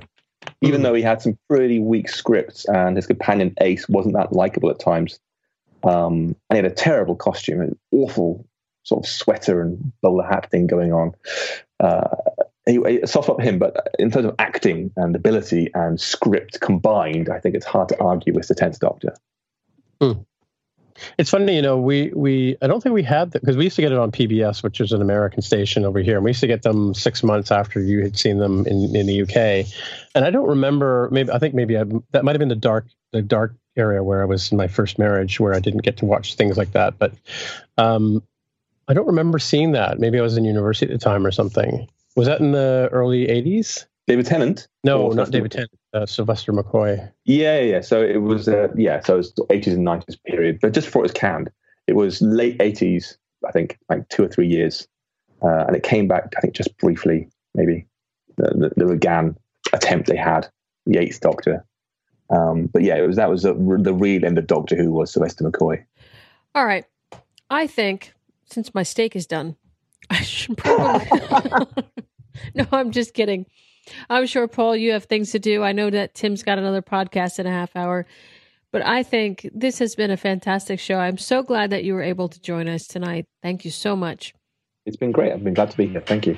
even mm. though he had some pretty weak scripts and his companion Ace wasn't that likable at times. Um, and he had a terrible costume, an awful sort of sweater and bowler hat thing going on. Uh, anyway, soft for him, but in terms of acting and ability and script combined, I think it's hard to argue with the tenth Doctor. Hmm. It's funny, you know, we we I don't think we had that because we used to get it on PBS, which is an American station over here, and we used to get them six months after you had seen them in, in the UK. And I don't remember, maybe I think maybe I, that might have been the dark the dark area where I was in my first marriage, where I didn't get to watch things like that. But um, I don't remember seeing that. Maybe I was in university at the time or something. Was that in the early '80s? David Tennant? No, not David Tennant. Uh, Sylvester McCoy. Yeah, yeah. So it was, uh, yeah. So it was 80s and 90s period, but just before it was canned, it was late 80s. I think like two or three years, uh, and it came back. I think just briefly, maybe the, the, the Regan attempt they had, the Eighth Doctor. Um, but yeah, it was that was the, the real end of Doctor Who was Sylvester McCoy. All right, I think since my steak is done, (laughs) I should probably. (laughs) no, I'm just kidding. I'm sure, Paul, you have things to do. I know that Tim's got another podcast in a half hour. But I think this has been a fantastic show. I'm so glad that you were able to join us tonight. Thank you so much. It's been great. I've been glad to be here. Thank you.